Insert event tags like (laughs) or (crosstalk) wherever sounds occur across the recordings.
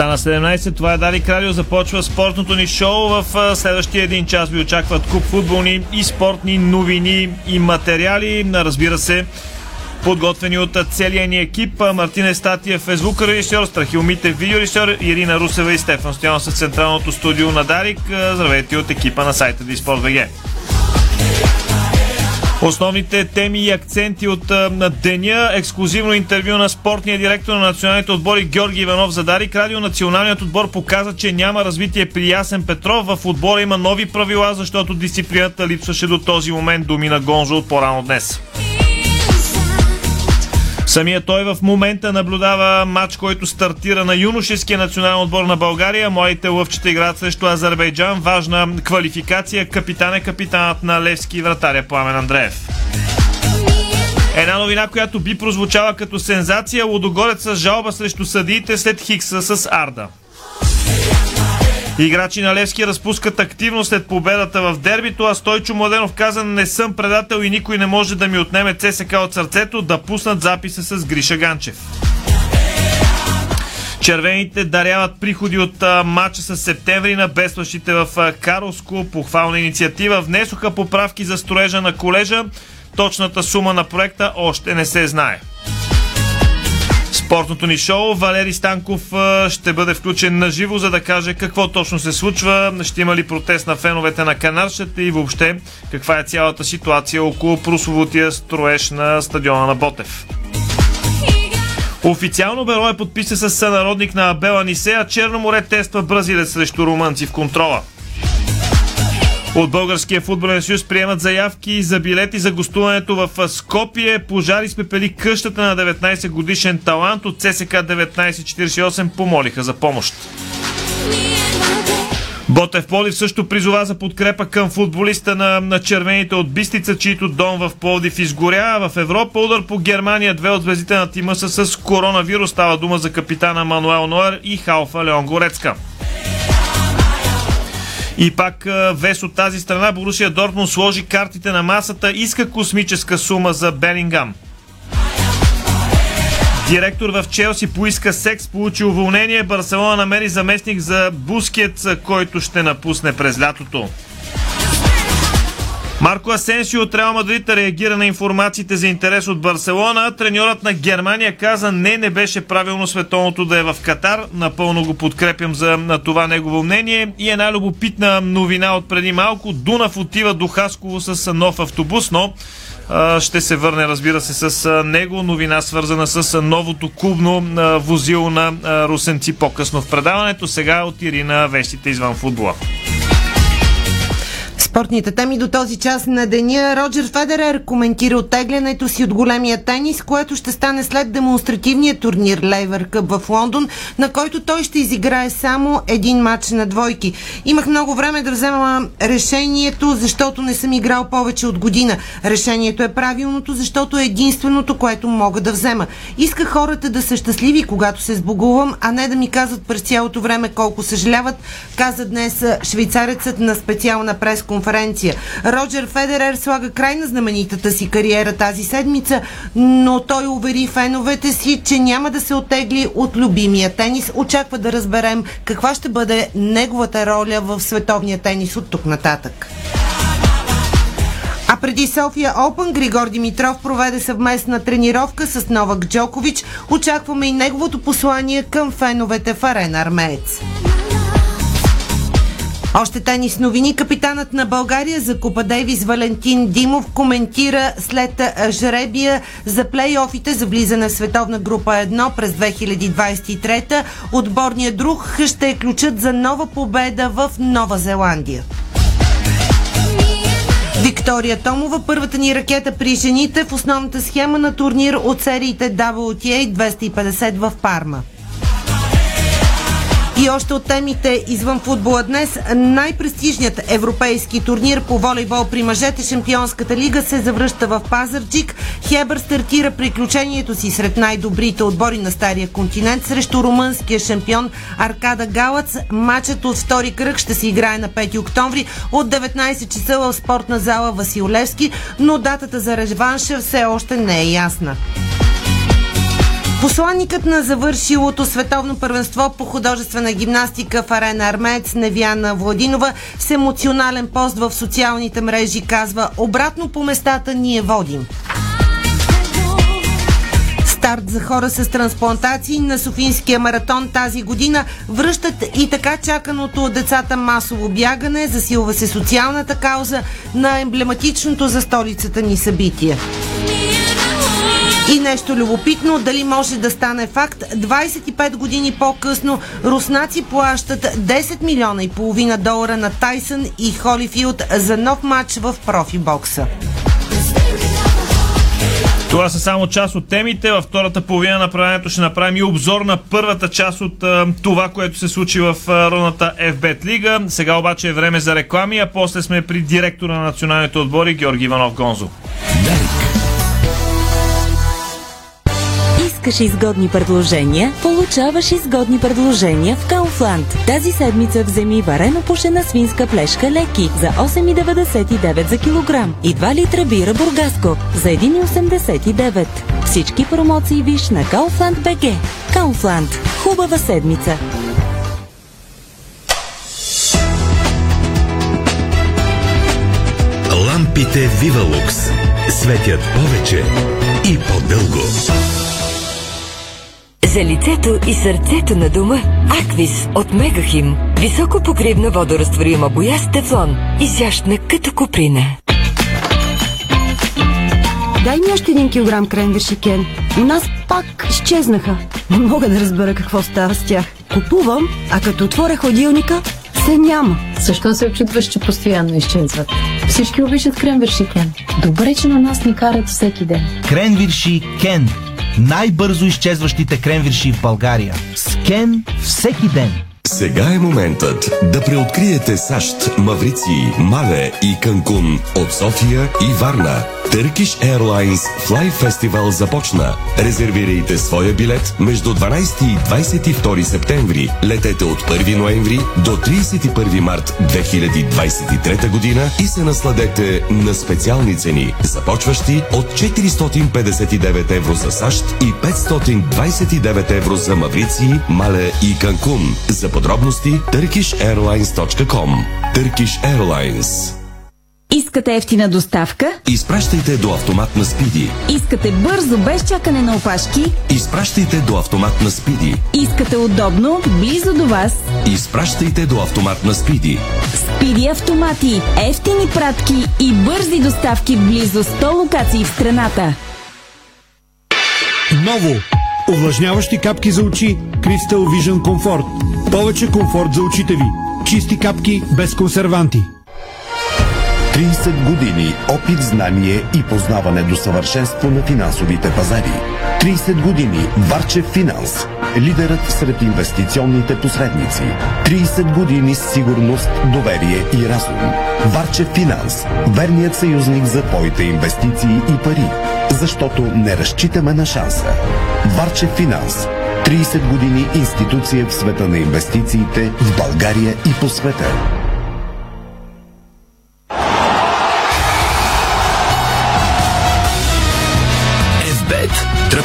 Стана 17, това е Дарик Радио, започва спортното ни шоу. В следващия един час ви очакват куп футболни и спортни новини и материали. Разбира се, подготвени от целия ни екип. Мартин Естатиев е звукорежисьор, Страхил Митев видеорежисьор, Ирина Русева и Стефан Стоянов с централното студио на Дарик. Здравейте от екипа на сайта Диспорт ВГ. Основните теми и акценти от на деня. Ексклюзивно интервю на спортния директор на националните отбори Георги Иванов за Дарик. Радио националният отбор показа, че няма развитие при Ясен Петров. В отбора има нови правила, защото дисциплината липсваше до този момент думи на Гонжо от по-рано днес. Самия той в момента наблюдава матч, който стартира на юношеския национален отбор на България. Моите лъвчета играят срещу Азербайджан. Важна квалификация. Капитан е капитанът на Левски вратаря Пламен Андреев. Една новина, която би прозвучала като сензация. Лодогорец с жалба срещу съдиите след Хикса с Арда. Играчи на Левски разпускат активно след победата в дербито, а Стойчо Младенов каза не съм предател и никой не може да ми отнеме ЦСК от сърцето да пуснат записа с Гриша Ганчев. Червените даряват приходи от матча с септември на бедстващите в а, Карлско. Похвална инициатива. Внесоха поправки за строежа на колежа. Точната сума на проекта още не се знае. Спортното ни шоу Валери Станков ще бъде включен на живо, за да каже какво точно се случва, ще има ли протест на феновете на Канаршата и въобще каква е цялата ситуация около прословутия строеж на стадиона на Ботев. Официално Беро е подписан с сънародник на Абела Нисея. Черно море тества бразилец срещу румънци в контрола. От Българския футболен съюз приемат заявки за билети за гостуването в Скопие. Пожари спепели къщата на 19 годишен талант от ЦСК 1948 помолиха за помощ. Ботев Пловдив също призова за подкрепа към футболиста на, на червените от Бистица, чието дом в Пловдив изгоря. В Европа удар по Германия. Две от звездите на тима са с коронавирус. Става дума за капитана Мануел Ноер и халфа Леон Горецка. И пак вес от тази страна Борусия Дортмунд сложи картите на масата, иска космическа сума за Белингам. Директор в Челси поиска секс, получи уволнение. Барселона намери заместник за Бускет, който ще напусне през лятото. Марко Асенсио от Реал Мадрид реагира на информациите за интерес от Барселона. Треньорът на Германия каза не, не беше правилно световното да е в Катар. Напълно го подкрепям за на това негово мнение. И една любопитна новина от преди малко. Дунав отива до Хасково с нов автобус, но ще се върне, разбира се, с него. Новина свързана с новото клубно возило на русенци по-късно в предаването. Сега от Ирина вещите извън футбола. Спортните теми до този час на деня Роджер Федерер коментира оттеглянето си от големия тенис, което ще стане след демонстративния турнир Лейвър Къп в Лондон, на който той ще изиграе само един матч на двойки. Имах много време да взема решението, защото не съм играл повече от година. Решението е правилното, защото е единственото, което мога да взема. Иска хората да са щастливи, когато се сбогувам, а не да ми казват през цялото време колко съжаляват, каза днес швейцарецът на специална пресконференция конференция. Роджер Федерер слага край на знаменитата си кариера тази седмица, но той увери феновете си, че няма да се отегли от любимия тенис. Очаква да разберем каква ще бъде неговата роля в световния тенис от тук нататък. А преди София Опен Григор Димитров проведе съвместна тренировка с Новак Джокович. Очакваме и неговото послание към феновете в Арена Армеец. Още тенис новини. Капитанът на България за Купа Дейвис Валентин Димов коментира след жребия за плейофите за влизане в световна група 1 през 2023. Отборният друг ще е ключът за нова победа в Нова Зеландия. Виктория Томова, първата ни ракета при жените в основната схема на турнир от сериите WTA 250 в Парма. И още от темите извън футбола днес, най-престижният европейски турнир по волейбол при мъжете Шампионската лига се завръща в Пазарджик. Хебър стартира приключението си сред най-добрите отбори на Стария континент срещу румънския шампион Аркада Галац. Матчът от втори кръг ще се играе на 5 октомври от 19 часа в спортна зала Василевски, но датата за реванша все още не е ясна. Посланникът на завършилото световно първенство по художествена гимнастика в арена Армеец Невяна Владинова с емоционален пост в социалните мрежи казва обратно по местата ние водим старт за хора с трансплантации на Софийския маратон тази година връщат и така чаканото от децата масово бягане, засилва се социалната кауза на емблематичното за столицата ни събитие. И нещо любопитно, дали може да стане факт, 25 години по-късно руснаци плащат 10 милиона и половина долара на Тайсън и Холифилд за нов матч в профибокса. Това са само част от темите. Във втората половина на правенето ще направим и обзор на първата част от а, това, което се случи в а, родната FBET лига. Сега обаче е време за реклами, а после сме при директора на националните отбори Георги Иванов Гонзо. Искаш изгодни предложения? Получаваш изгодни предложения в Кауфланд. Тази седмица вземи варено пушена свинска плешка леки за 8,99 за килограм и 2 литра бира бургаско за 1,89. Всички промоции виж на Кауфланд БГ. Кауфланд. Хубава седмица! Лампите Вивалукс светят повече и по-дълго. За лицето и сърцето на дома Аквис от Мегахим. Високо покривна водорастворима боя с тефлон. Изящна като куприна. Дай ми още един килограм кренвирши, Кен. У нас пак изчезнаха. Не мога да разбера какво става с тях. Купувам, а като отворя ходилника, се няма. Защо се очудваш, че постоянно изчезват? Всички обичат кренвирши Кен. Добре, че на нас ни карат всеки ден. Кренвирши Кен. Най-бързо изчезващите кренвирши в България. С Кен всеки ден. Сега е моментът да преоткриете САЩ, Маврици, Мале и Канкун от София и Варна. Turkish Airlines Fly Festival започна. Резервирайте своя билет между 12 и 22 септември. Летете от 1 ноември до 31 март 2023 година и се насладете на специални цени, започващи от 459 евро за САЩ и 529 евро за Маврици, Мале и Канкун. За подробности turkishairlines.com Turkish Airlines Искате ефтина доставка? Изпращайте до автомат на Спиди. Искате бързо, без чакане на опашки? Изпращайте до автомат на Спиди. Искате удобно, близо до вас? Изпращайте до автомат на Спиди. Спиди автомати, ефтини пратки и бързи доставки в близо 100 локации в страната. Ново! Увлажняващи капки за очи Crystal Vision Comfort. Повече комфорт за очите ви. Чисти капки без консерванти. 30 години опит, знание и познаване до съвършенство на финансовите пазари. 30 години Варчев Финанс. Лидерът сред инвестиционните посредници. 30 години с сигурност, доверие и разум. Варчев Финанс. Верният съюзник за твоите инвестиции и пари. Защото не разчитаме на шанса. Варчев Финанс. 30 години институция в света на инвестициите в България и по света.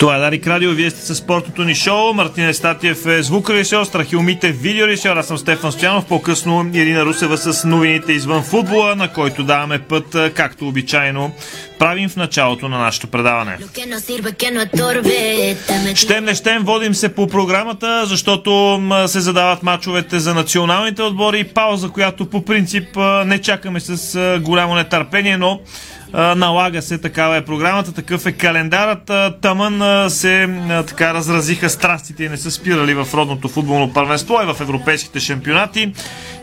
Това е Дарик Радио, вие сте с спортното ни шоу. Мартин Естатиев е звукорежисьор, Страхил Мите видеорежисьор, аз съм Стефан Стоянов, по-късно Ирина Русева с новините извън футбола, на който даваме път, както обичайно, правим в началото на нашето предаване. Щем не щем, водим се по програмата, защото се задават мачовете за националните отбори. Пауза, която по принцип не чакаме с голямо нетърпение, но налага се, такава е програмата, такъв е календарът. Тъмън се така разразиха страстите и не са спирали в родното футболно първенство и в европейските шампионати.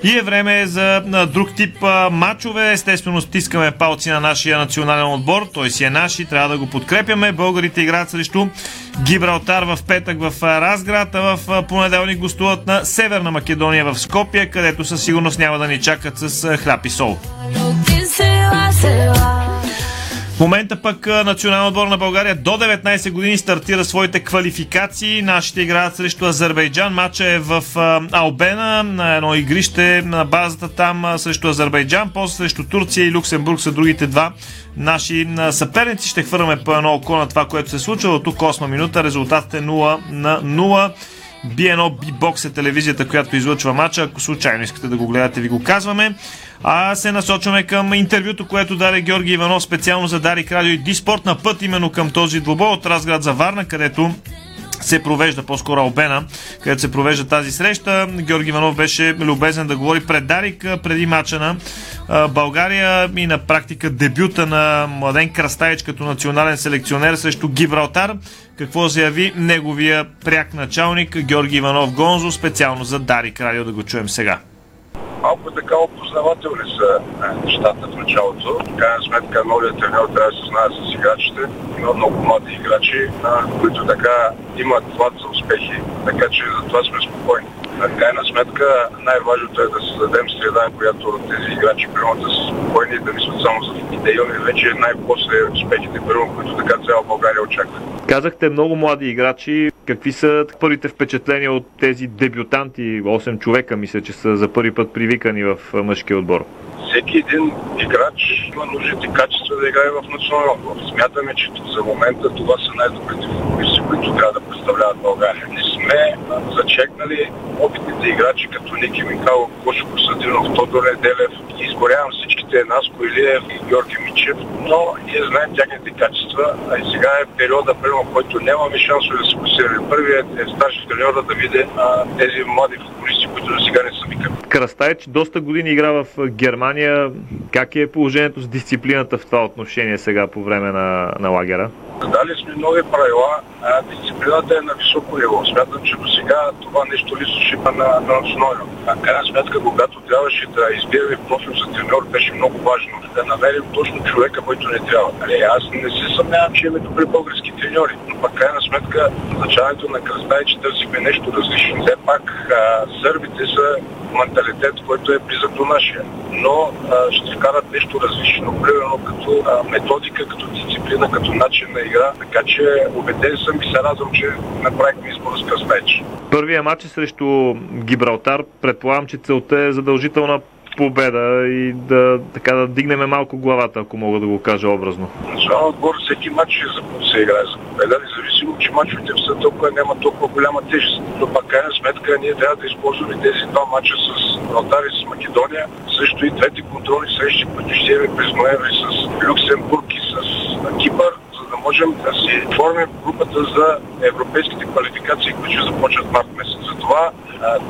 И е време за друг тип матчове. Естествено, стискаме палци на нашия национален отбор. Той си е наш и трябва да го подкрепяме. Българите играят срещу Гибралтар в петък в Разград, а в понеделник гостуват на Северна Македония в Скопия, където със сигурност няма да ни чакат с хляб и сол. В момента пък национална отбор на България до 19 години стартира своите квалификации. Нашите играят срещу Азербайджан. Матча е в Албена на едно игрище на базата там срещу Азербайджан. После срещу Турция и Люксембург са другите два наши съперници. Ще хвърляме по едно око на това, което се случва. До тук 8 минута. Резултатът е 0 на 0. B1 B-Box е телевизията, която излъчва матча. Ако случайно искате да го гледате, ви го казваме. А се насочваме към интервюто, което даде Георги Иванов специално за Дарик Радио и Диспорт на път именно към този двубой от Разград за Варна, където се провежда, по-скоро Албена, където се провежда тази среща. Георги Иванов беше любезен да говори пред Дарик преди мача на България и на практика дебюта на Младен Крастаич като национален селекционер срещу Гибралтар. Какво заяви неговия пряк началник Георги Иванов Гонзо, специално за Дарик Радио да го чуем сега малко така опознавателни са е, нещата в началото. В крайна сметка новият тренер трябва да се знае с играчите. Има много млади играчи, които така имат плат за успехи, така че за това сме спокойни. На крайна сметка най-важното е да създадем среда, в която тези играчи примерно да са спокойни и да мислят само за идеи и вече най-после успехите, примерно, които така цяла България очаква. Казахте много млади играчи. Какви са първите впечатления от тези дебютанти? 8 човека, мисля, че са за първи път привикани в мъжкия отбор всеки един играч има нужните качества да играе в националния отбор. Смятаме, че за момента това са най-добрите футболисти, които трябва да представляват България. Не сме зачекнали опитните играчи като Ники Михайлов, Кошо Косадинов, Тодор Неделев. Изгорявам всичките Наско Илиев и Георги Мичев, но ние знаем тяхните качества, а и сега е периода, в който нямаме шансове да се класираме. Първият е старши треньора да види тези млади футболисти, които до сега не са викани. Крастайч доста години игра в Германия. Как е положението с дисциплината в това отношение сега по време на, на лагера? Дали сме нови правила, а дисциплината е на високо ниво. Смятам, че до сега това нещо липсваше на, на национално. А крайна сметка, когато трябваше да избираме профил за треньор, беше много важно да намерим точно човека, който не трябва. Али, аз не се съмнявам, че имаме добри български треньори, но пък крайна сметка началото на Кръстай, че търсихме нещо различно. Все пак а, сърбите са менталитет, който е близък до нашия. Но а, ще вкарат нещо различно, примерно като а, методика, като дисциплина, като начин на игра. Така че убеден съм и се радвам, че направихме избора с Кръстайч. Първия матч е срещу Гибралтар. Предполагам, че целта е задължителна победа и да, така, да дигнем малко главата, ако мога да го кажа образно. Национален отбор всеки матч е за се играе за победа, независимо, че матчовете са толкова, няма толкова голяма тежест. Но пак крайна сметка ние трябва да използваме тези два матча с Алтар и с Македония, също и двете контролни срещи, които ще имаме през ноември с Люксембург и с Кипър, за да можем да си формим групата за европейските квалификации, които ще започнат март месец. Затова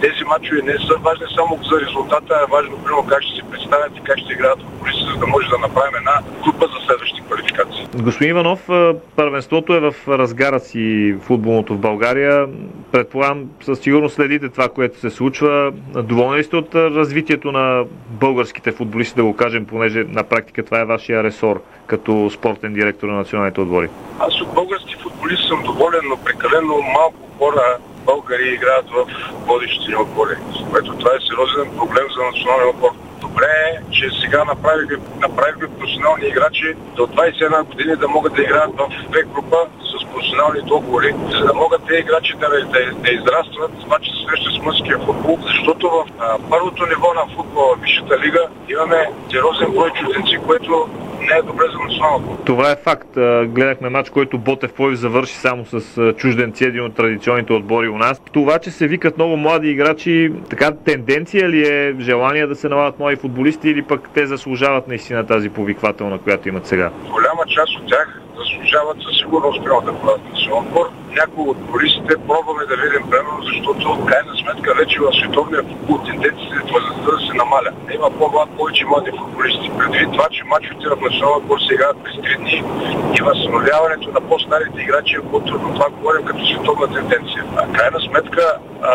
тези матчове не са важни само за резултата, а е важно примерно как ще се представят и как ще играят футболисти, за да може да направим една група за следващите квалификации. Господин Иванов, първенството е в разгара си футболното в България. Предполагам, със сигурност следите това, което се случва. Доволни ли сте от развитието на българските футболисти, да го кажем, понеже на практика това е вашия ресор като спортен директор на националните отбори? Аз от български футболист съм доволен, но прекалено малко хора българи играят в водещите отбори, което това е сериозен проблем за националния отбор. Добре е, че сега направихме, направихме професионални играчи до 21 години да могат да играят в две група с професионални договори, за да могат те играчи да, да, да израстват, това че се среща с мъжкия футбол, защото в а, първото ниво на футбола, Висшата лига, имаме сериозен брой чужденци, което не е добре за националното. Това е факт. Гледахме матч, който Ботев Пловдив завърши само с чужденци, един от традиционните отбори у нас. Това, че се викат много млади играчи, така тенденция ли е желание да се налагат млади футболисти или пък те заслужават наистина тази повиквателна, която имат сега? Голяма част от тях заслужават със сигурност прямо да бъдат национален отбор. Някои от туристите пробваме да видим примерно, защото в крайна сметка вече в световния футбол тенденцията е възрастта да се намаля. Има по-млад, повече млади футболисти. Предвид това, че мачовете в национален отбор се играят през 3 дни и възстановяването на по-старите играчи е по-трудно. Това говорим като световна тенденция. А крайна сметка а,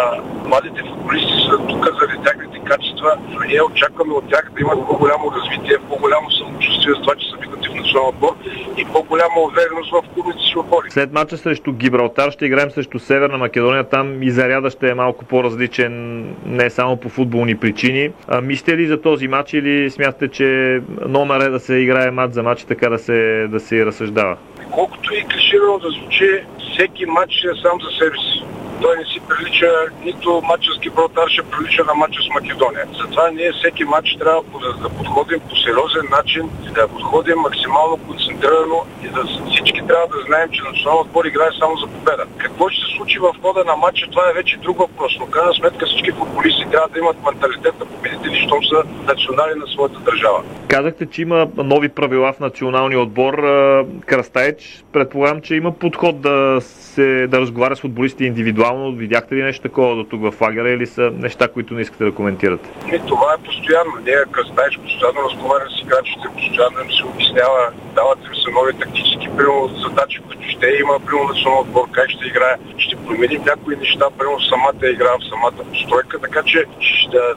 младите футболисти са тук заради тяхните качества, но ние очакваме от тях да имат по-голямо развитие, по-голямо самочувствие за това, че са национален отбор и по-голяма увереност в клубните си отбори. След мача срещу Гибралтар ще играем срещу Северна Македония. Там и заряда ще е малко по-различен, не само по футболни причини. А, мислите ли за този матч или смятате, че номер е да се играе матч за матч и така да се, да се разсъждава? Колкото и клиширано да звучи, всеки матч е сам за себе си той не си прилича, нито матча с Гибралтар ще прилича на матча с Македония. Затова ние всеки матч трябва да подходим по сериозен начин, да подходим максимално концентрирано и да всички трябва да знаем, че националният отбор играе само за победа. Какво ще се случи в хода на матча, това е вече друг въпрос. Но крайна сметка всички футболисти трябва да имат менталитет на победители, щом са национали на своята държава. Казахте, че има нови правила в националния отбор. Крастайч, предполагам, че има подход да, се, да разговаря с футболистите индивидуално. Видяхте ли нещо такова до тук в лагера или са неща, които не искате да коментирате? Не, това е постоянно. Ние Крастайч постоянно разговаря с играчите, постоянно им се обяснява, дават им се нови тактически примерно, задачи, които ще има, примерно национален отбор, как ще играе. Ще променим някои неща, примерно самата игра, в самата постройка, така че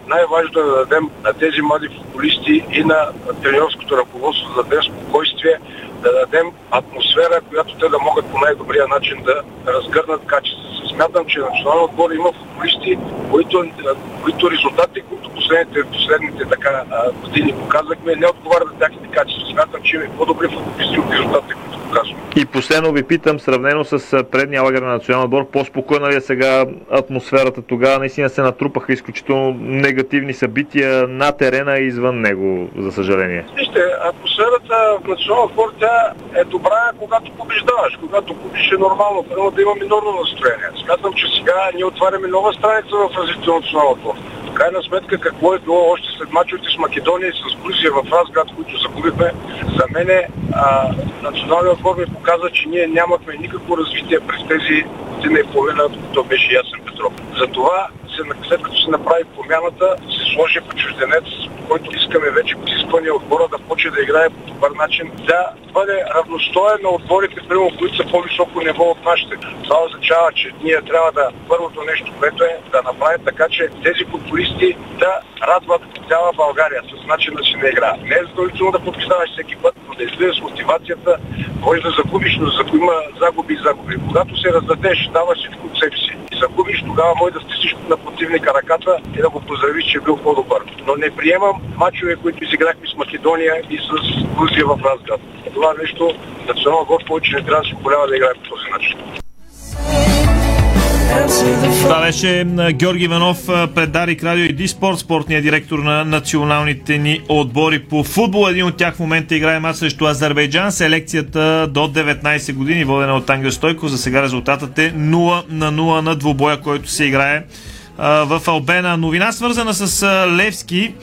най-важно е да дадем на тези млади футболисти и на тренерското ръководство да дадем спокойствие, да дадем атмосфера, която те да могат по най-добрия начин да разгърнат качеството. Смятам, че националният отбор има футболисти, които, които резултати, които последните, последните така, години показахме, не отговарят на тяхните качества. Смятам, че има по-добри футболисти от резултатите, които показваме. И последно ви питам, сравнено с предния лагер на националния отбор, по-спокойна ли е сега атмосферата тогава? Наистина се натрупаха изключително негативни събития на терена и извън него, за съжаление. Вижте, атмосферата в националния отбор тя е добра, когато побеждаваш. Когато губиш е нормално, първо да има минорно настроение. Смятам, че сега ние отваряме нова страница в развитието на националния отбор. В крайна сметка какво е било още след мачовете с Македония и с Грузия в Разград, които загубихме, за мен националният отбор ми показа, че ние нямахме никакво развитие през тези година и половина, то беше Ясен Петров. Затова след като се направи промяната, се сложи по чужденец, който искаме вече изисквания отбора да почне да играе по добър начин, да бъде равностоен на отборите, примерно, които са по-високо ниво от нашите. Това означава, че ние трябва да, първото нещо, което е да направим така, че тези футболисти да радват цяла България с начина си на игра. Не е задължително да побеждаваш всеки път, но да излизаш мотивацията, може да загубиш, но за има загуби и загуби. Когато се раздадеш, даваш всичко от себе си и загубиш, тогава може да стиснеш на противника ръката и да го поздравиш, че е бил по-добър. Но не приемам мачове, които изиграхме с Македония и с Грузия в Разград. Това нещо национално отбор повече не трябва да си полява да играе по този начин. Това беше Георги Иванов пред Дарик Радио и Диспорт, спортния директор на националните ни отбори по футбол. Един от тях в момента играе мач срещу Азербайджан. Селекцията до 19 години, водена от Ангел Стойко. За сега резултатът е 0 на 0 на двубоя, който се играе в Албена. Новина свързана с Левски.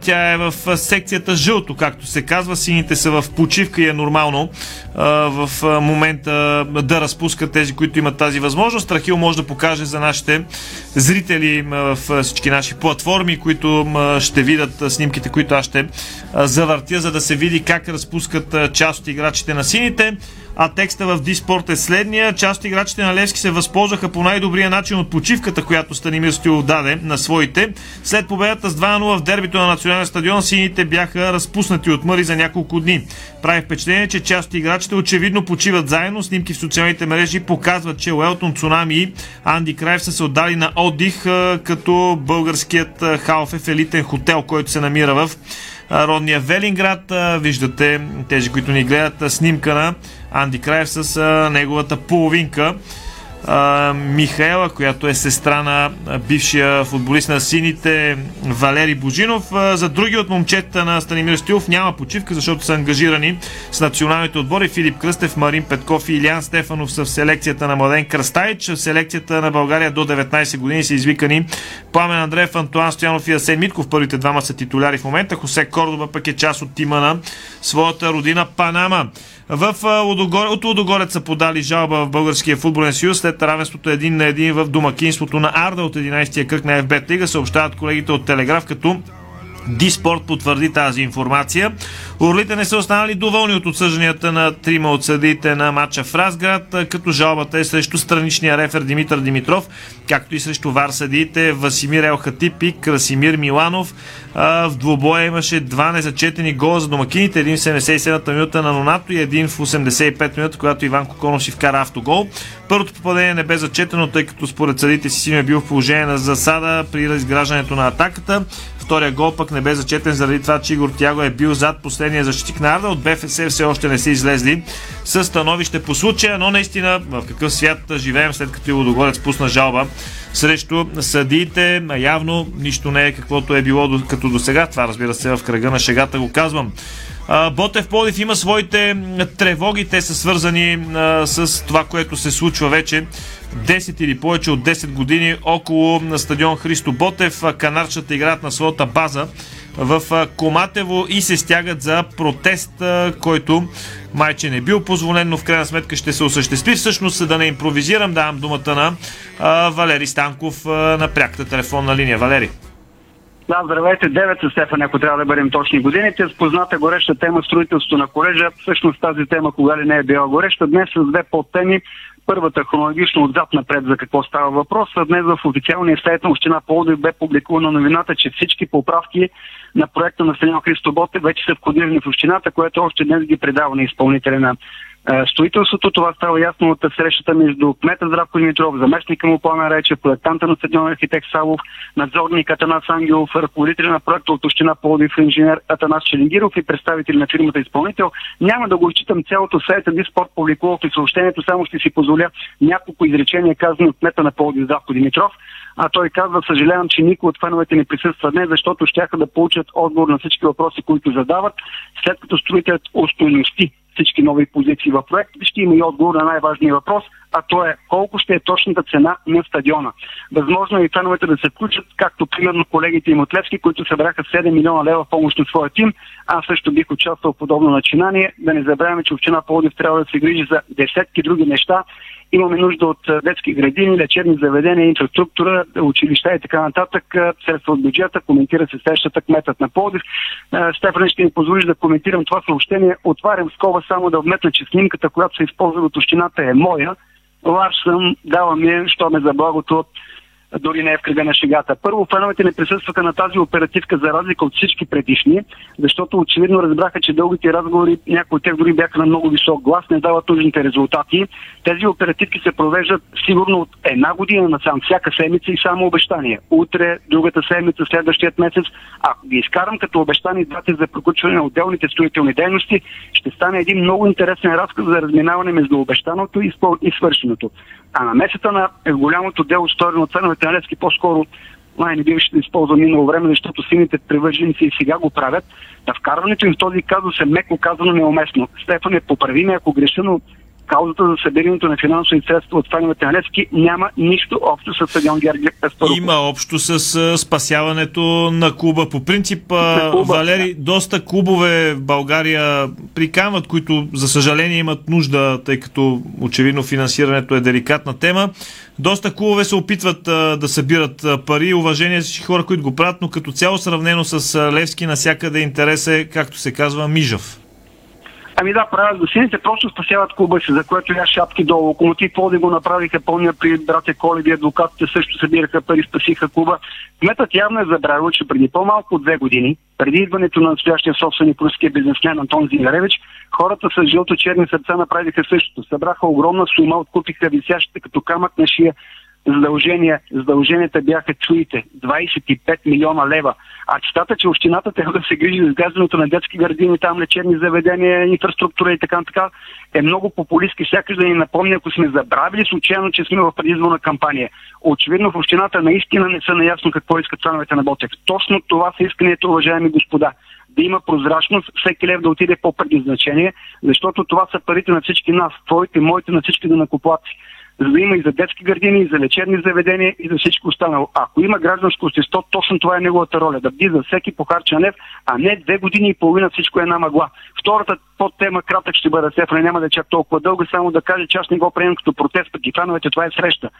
Тя е в секцията жълто, както се казва. Сините са в почивка и е нормално в момента да разпускат тези, които имат тази възможност. Трахил може да покаже за нашите зрители в всички наши платформи, които ще видят снимките, които аз ще завъртя, за да се види как разпускат част от играчите на сините а текста в Диспорт е следния. Част от играчите на Левски се възползваха по най-добрия начин от почивката, която Станимир Стоилов даде на своите. След победата с 2-0 в дербито на националния стадион, сините бяха разпуснати от Мъри за няколко дни. Прави впечатление, че част от играчите очевидно почиват заедно. Снимки в социалните мрежи показват, че Уелтон, Цунами и Анди Краев са се отдали на отдих, като българският халф е в елитен хотел, който се намира в родния Велинград. Виждате тези, които ни гледат, снимка на Анди Краев с неговата половинка. Михаела, която е сестра на бившия футболист на сините Валери Божинов. За други от момчета на Станимир Стилов няма почивка, защото са ангажирани с националните отбори. Филип Кръстев, Марин Петков и Илян Стефанов са в селекцията на Младен Кръстайч. В селекцията на България до 19 години са извикани Пламен Андреев, Антуан Стоянов и Асен Митков. Първите двама са титуляри в момента. Хосе Кордоба пък е част от тима на своята родина Панама. В Лудогор... От Лудогорец са подали жалба в Българския футболен съюз след равенството един на един в домакинството на Арда от 11-я кръг на ФБ Лига, съобщават колегите от Телеграф, като Диспорт потвърди тази информация. Орлите не са останали доволни от отсъжданията на трима от съдиите на матча в Разград, като жалбата е срещу страничния рефер Димитър Димитров, както и срещу вар съдиите Васимир Елхатип и Красимир Миланов. В двубоя имаше два незачетени гола за домакините, един в 77-та минута на Нонато и един в 85 минута, когато Иван Коконов си вкара автогол. Първото попадение не бе зачетено, тъй като според съдите си е бил в положение на засада при изграждането на атаката. Втория гол пък не бе зачетен заради това, че Игор Тяго е бил зад последния защитник на Арда. От БФС все още не са излезли с становище по случая, но наистина в какъв свят живеем след като Иво Догорец пусна жалба срещу съдиите. Явно нищо не е каквото е било като до сега. Това разбира се в кръга на шегата го казвам. Ботев Плодив има своите тревоги. Те са свързани с това, което се случва вече 10 или повече от 10 години около на стадион Христо Ботев. Канарчата играят на своята база в Коматево и се стягат за протест, който майче не бил позволен, но в крайна сметка ще се осъществи. Всъщност, да не импровизирам, давам думата на Валери Станков на пряката телефонна линия. Валери. Да, здравейте, 9 са Стефан, ако трябва да бъдем точни годините. С гореща тема строителството на колежа. Всъщност тази тема кога ли не е била гореща. Днес с две подтеми първата хронологично отзад напред за какво става въпрос. Днес в официалния сайт на Община Пловдив бе публикувана новината, че всички поправки на проекта на Станио Христо Боте вече са входирани в Общината, което още днес ги предава на изпълнителя на строителството. Това става ясно от срещата между кмета Здравко Димитров, заместника му Пламен Рече, проектанта на стадион архитект Савов, надзорник Атанас Ангелов, ръководителя на проекта от Община Пловдив, инженер Атанас Челингиров и представители на фирмата изпълнител. Няма да го изчитам цялото сайта Диспорт публикувал и съобщението, само ще си позволя няколко изречения казани от кмета на Пловдив Здравко Димитров. А той казва, съжалявам, че никой от феновете не присъства днес, защото ще да получат отговор на всички въпроси, които задават, след като строителят устойности всички нови позиции в проект, ще има и отговор на най-важния въпрос, а то е колко ще е точната цена на стадиона. Възможно е и феновете да се включат, както примерно колегите им от Левски, които събраха 7 милиона лева помощ от своя тим. Аз също бих участвал в подобно начинание. Да не забравяме, че община Плодив трябва да се грижи за десетки други неща Имаме нужда от детски градини, лечебни заведения, инфраструктура, училища и така нататък, средства от бюджета, коментира се срещата кметът на Плодив. Стефан ще ми позволиш да коментирам това съобщение. Отварям скоба само да вметна, че снимката, която се използва от общината е моя. Лаш съм, дава ми, що ме за благото дори не е в кръга на шегата. Първо, феновете не присъстваха на тази оперативка за разлика от всички предишни, защото очевидно разбраха, че дългите разговори, някои от тях дори бяха на много висок глас, не дават нужните резултати. Тези оперативки се провеждат сигурно от една година насам, всяка седмица и само обещания. Утре, другата седмица, следващият месец. Ако ги изкарам като обещани дати за приключване на отделните строителни дейности, ще стане един много интересен разказ за разминаване между обещаното и свършеното. А на месата на голямото дело, сторено от феновете на Левски, по-скоро май не биваше да използва минало време, защото сините привърженици и сега го правят. Да вкарването им в този казус е меко казано неуместно. Стефан е поправи ме, ако греша, но каузата за събирането на финансови средства от феновете на Левски няма нищо общо с стадион Георги Аспарухов. Има общо с спасяването на клуба. По принцип, клуба, Валери, да. доста клубове в България прикамват, които за съжаление имат нужда, тъй като очевидно финансирането е деликатна тема. Доста клубове се опитват а, да събират а, пари. Уважение за хора, които го правят, но като цяло сравнено с а, Левски, насякъде интерес е, както се казва, мижав. Ами да, правят го. Сините просто спасяват клуба си, за което я шапки долу. Локомотив Плоди го направиха, помня при братя Колеби, адвокатите също събираха пари, спасиха клуба. Кметът явно е забравил, че преди по-малко от две години, преди идването на настоящия собственик руския бизнесмен Антон Зингаревич, хората с жълто-черни сърца направиха същото. Събраха огромна сума, откупиха висящите като камък на шия задължения. Задълженията бяха чуите 25 милиона лева. А читата, че общината трябва да се грижи за изграждането на детски градини, там лечебни заведения, инфраструктура и така, така, е много популистски. Сякаш да ни напомня, ако сме забравили случайно, че сме в предизборна кампания. Очевидно в общината наистина не са наясно какво искат членовете на Ботев. Точно това са исканията, уважаеми господа да има прозрачност, всеки лев да отиде по предназначение, защото това са парите на всички нас, твоите, моите, на всички да накоплаци за да има и за детски градини, и за лечебни заведения, и за всичко останало. Ако има гражданско общество, точно това е неговата роля. Да бди за всеки похарчен лев, а не две години и половина всичко е една мъгла. Втората подтема кратък ще бъде Сефра, няма да е чак толкова дълго, само да кажа, че аз не го приемам като протест пред фановете, това е среща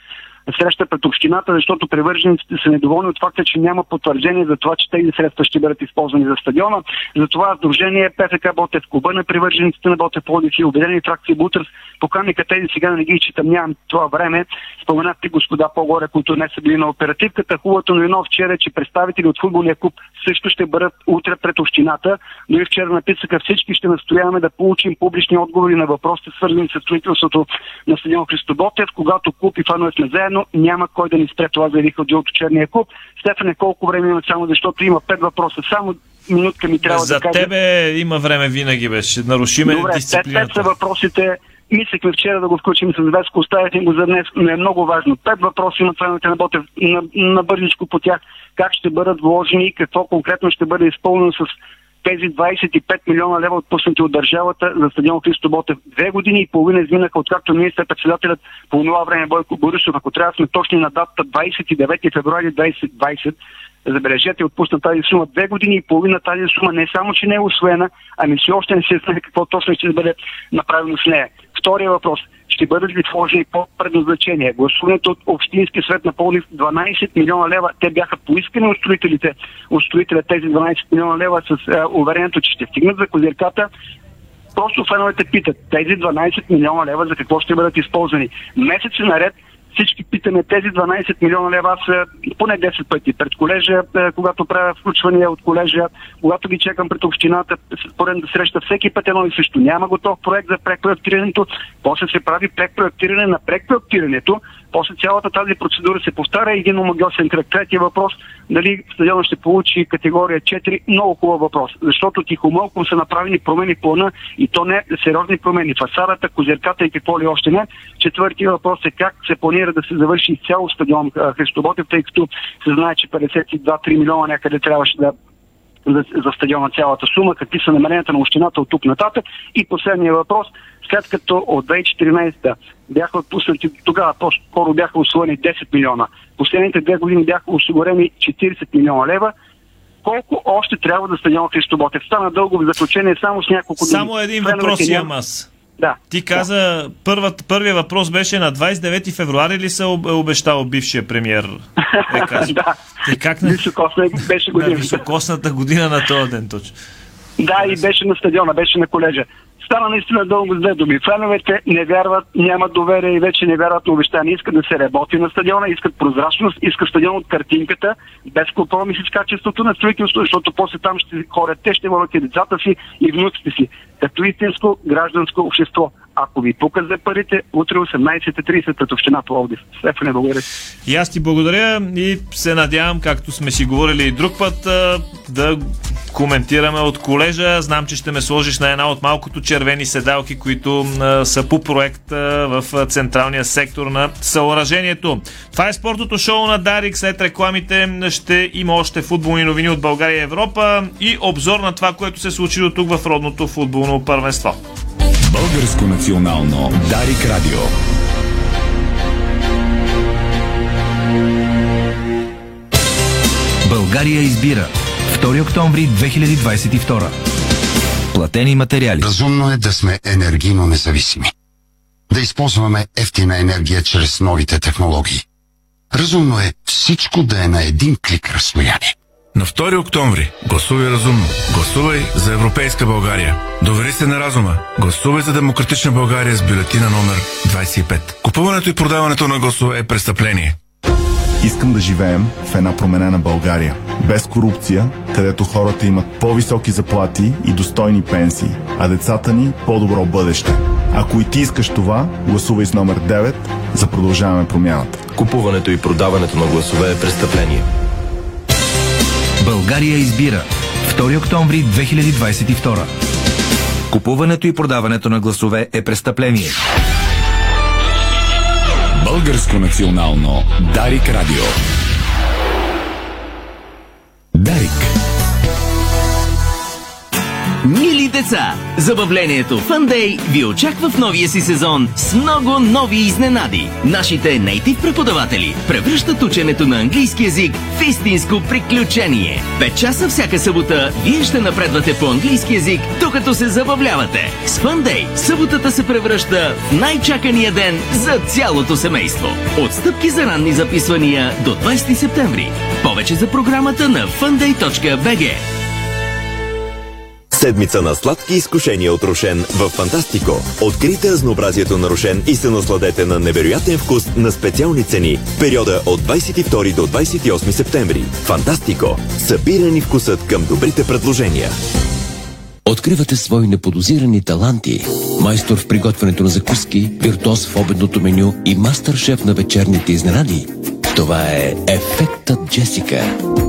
среща пред общината, защото привържениците са недоволни от факта, че няма потвърждение за това, че тези средства ще бъдат използвани за стадиона. Затова Сдружение ПФК Ботев, Куба на привържениците на Ботев Плодив и Обединени фракции Бутърс поканиха тези сега не ги читам, нямам това време. Споменахте господа по-горе, които не са били на оперативката. Хубавото новино вчера е, че представители от футболния клуб също ще бъдат утре пред общината. Но и вчера написаха всички ще настояваме да получим публични отговори на въпросите, свързани с строителството на стадион Христо Ботев, когато клуб и фанове сме заедно но няма кой да ни спре това, заявиха от Дилото Черния клуб. Стефане, колко време има само, защото има пет въпроса. Само минутка ми трябва За да кажа. За тебе има време винаги беше. Нарушиме Добре, дисциплината. Пет, пет са въпросите. Мислехме вчера да го включим с Веско, оставяте го за днес, но е много важно. Пет въпроса имат членовете на Ботев на, на бързичко по тях. Как ще бъдат вложени и какво конкретно ще бъде изпълнено с тези 25 милиона лева отпуснати от държавата за стадион Христо Ботев. Две години и половина изминаха, откакто министър-председателят по това време Бойко Борисов, ако трябва сме точни на датата 29 февруари 2020, забележете, отпусна тази сума. Две години и половина тази сума не само, че не е освоена, ами все още не се знае какво точно ще бъде направено с нея. Втория въпрос – ще бъдат ли вложени по предназначение. Гласуването от Общинския свет на Полнив 12 милиона лева, те бяха поискани от строителите, от строителя тези 12 милиона лева с е, уверението, че ще стигнат за козирката. Просто феновете питат, тези 12 милиона лева за какво ще бъдат използвани. Месеци наред всички питаме тези 12 милиона лева, аз поне 10 пъти пред колежа, е, когато правя включвания от колежа, когато ги чекам пред общината, според да среща всеки път едно и също. Няма готов проект за препроектирането, после се прави препроектиране на препроектирането, после цялата тази процедура се повтаря един омагиосен кръг. Третия въпрос, дали стадиона ще получи категория 4, много хубав въпрос, защото тихомълком са направени промени в плана и то не сериозни промени. Фасадата, козирката и какво ли още не. Четвъртия въпрос е как се планира да се завърши изцяло стадион Христоботев, тъй като се знае, че 52-3 милиона някъде трябваше да за, за стадиона цялата сума, какви са намеренията на общината от тук нататък. И последния въпрос, след като от 2014 бяха отпуснати, тогава по-скоро бяха освоени 10 милиона, последните две години бяха осигурени 40 милиона лева, колко още трябва да стадион Христо Ботев? Стана дълго в заключение само с няколко думи. Само един въпрос имам аз. Да. Ти каза, да. Първат, първият въпрос беше на 29 февруари ли се е обещал бившия премьер? Е, (laughs) да. И как на... Високосна беше година. На високосната година на този ден точно. Да, и беше на стадиона, беше на колежа. Стана наистина дълго с две думи. Феновете не вярват, нямат доверие и вече не вярват на обещания. Искат да се работи на стадиона, искат прозрачност, искат стадион от картинката, без компромиси с качеството на строителство, защото после там ще ходят, те ще водят и децата си и внуците си. Като истинско гражданско общество. Ако ви пука за парите, утре 18.30 пред община Пловдив. Стефане, благодаря. И аз ти благодаря и се надявам, както сме си говорили и друг път, да коментираме от колежа. Знам, че ще ме сложиш на една от малкото червени седалки, които са по проект в централния сектор на съоръжението. Това е спортното шоу на Дарик. След рекламите ще има още футболни новини от България и Европа и обзор на това, което се случи до тук в родното футболно първенство. Българско национално Дарик Радио. България избира 2 октомври 2022. Платени материали. Разумно е да сме енергийно независими. Да използваме ефтина енергия чрез новите технологии. Разумно е всичко да е на един клик разстояние. На 2 октомври гласувай разумно. Гласувай за Европейска България. Довери се на разума. Гласувай за Демократична България с бюлетина номер 25. Купуването и продаването на гласове е престъпление. Искам да живеем в една променена България. Без корупция, където хората имат по-високи заплати и достойни пенсии, а децата ни по-добро бъдеще. Ако и ти искаш това, гласувай с номер 9 за продължаване промяната. Купуването и продаването на гласове е престъпление. България избира. 2 октомври 2022. Купуването и продаването на гласове е престъпление. Българско национално Дарик Радио. Дарик. Мили деца, забавлението Fun ви очаква в новия си сезон с много нови изненади. Нашите нейтив преподаватели превръщат ученето на английски язик в истинско приключение. Пет часа всяка събота вие ще напредвате по английски язик, докато се забавлявате. С Fun съботата се превръща в най-чакания ден за цялото семейство. Отстъпки за ранни записвания до 20 септември. Повече за програмата на funday.bg. Седмица на сладки изкушения от Рошен в Фантастико. Открийте разнообразието на Рошен и се насладете на невероятен вкус на специални цени периода от 22 до 28 септември. Фантастико. Събирани вкусът към добрите предложения. Откривате свои неподозирани таланти. Майстор в приготвянето на закуски, виртуоз в обедното меню и мастър-шеф на вечерните изненади. Това е Ефектът Джесика.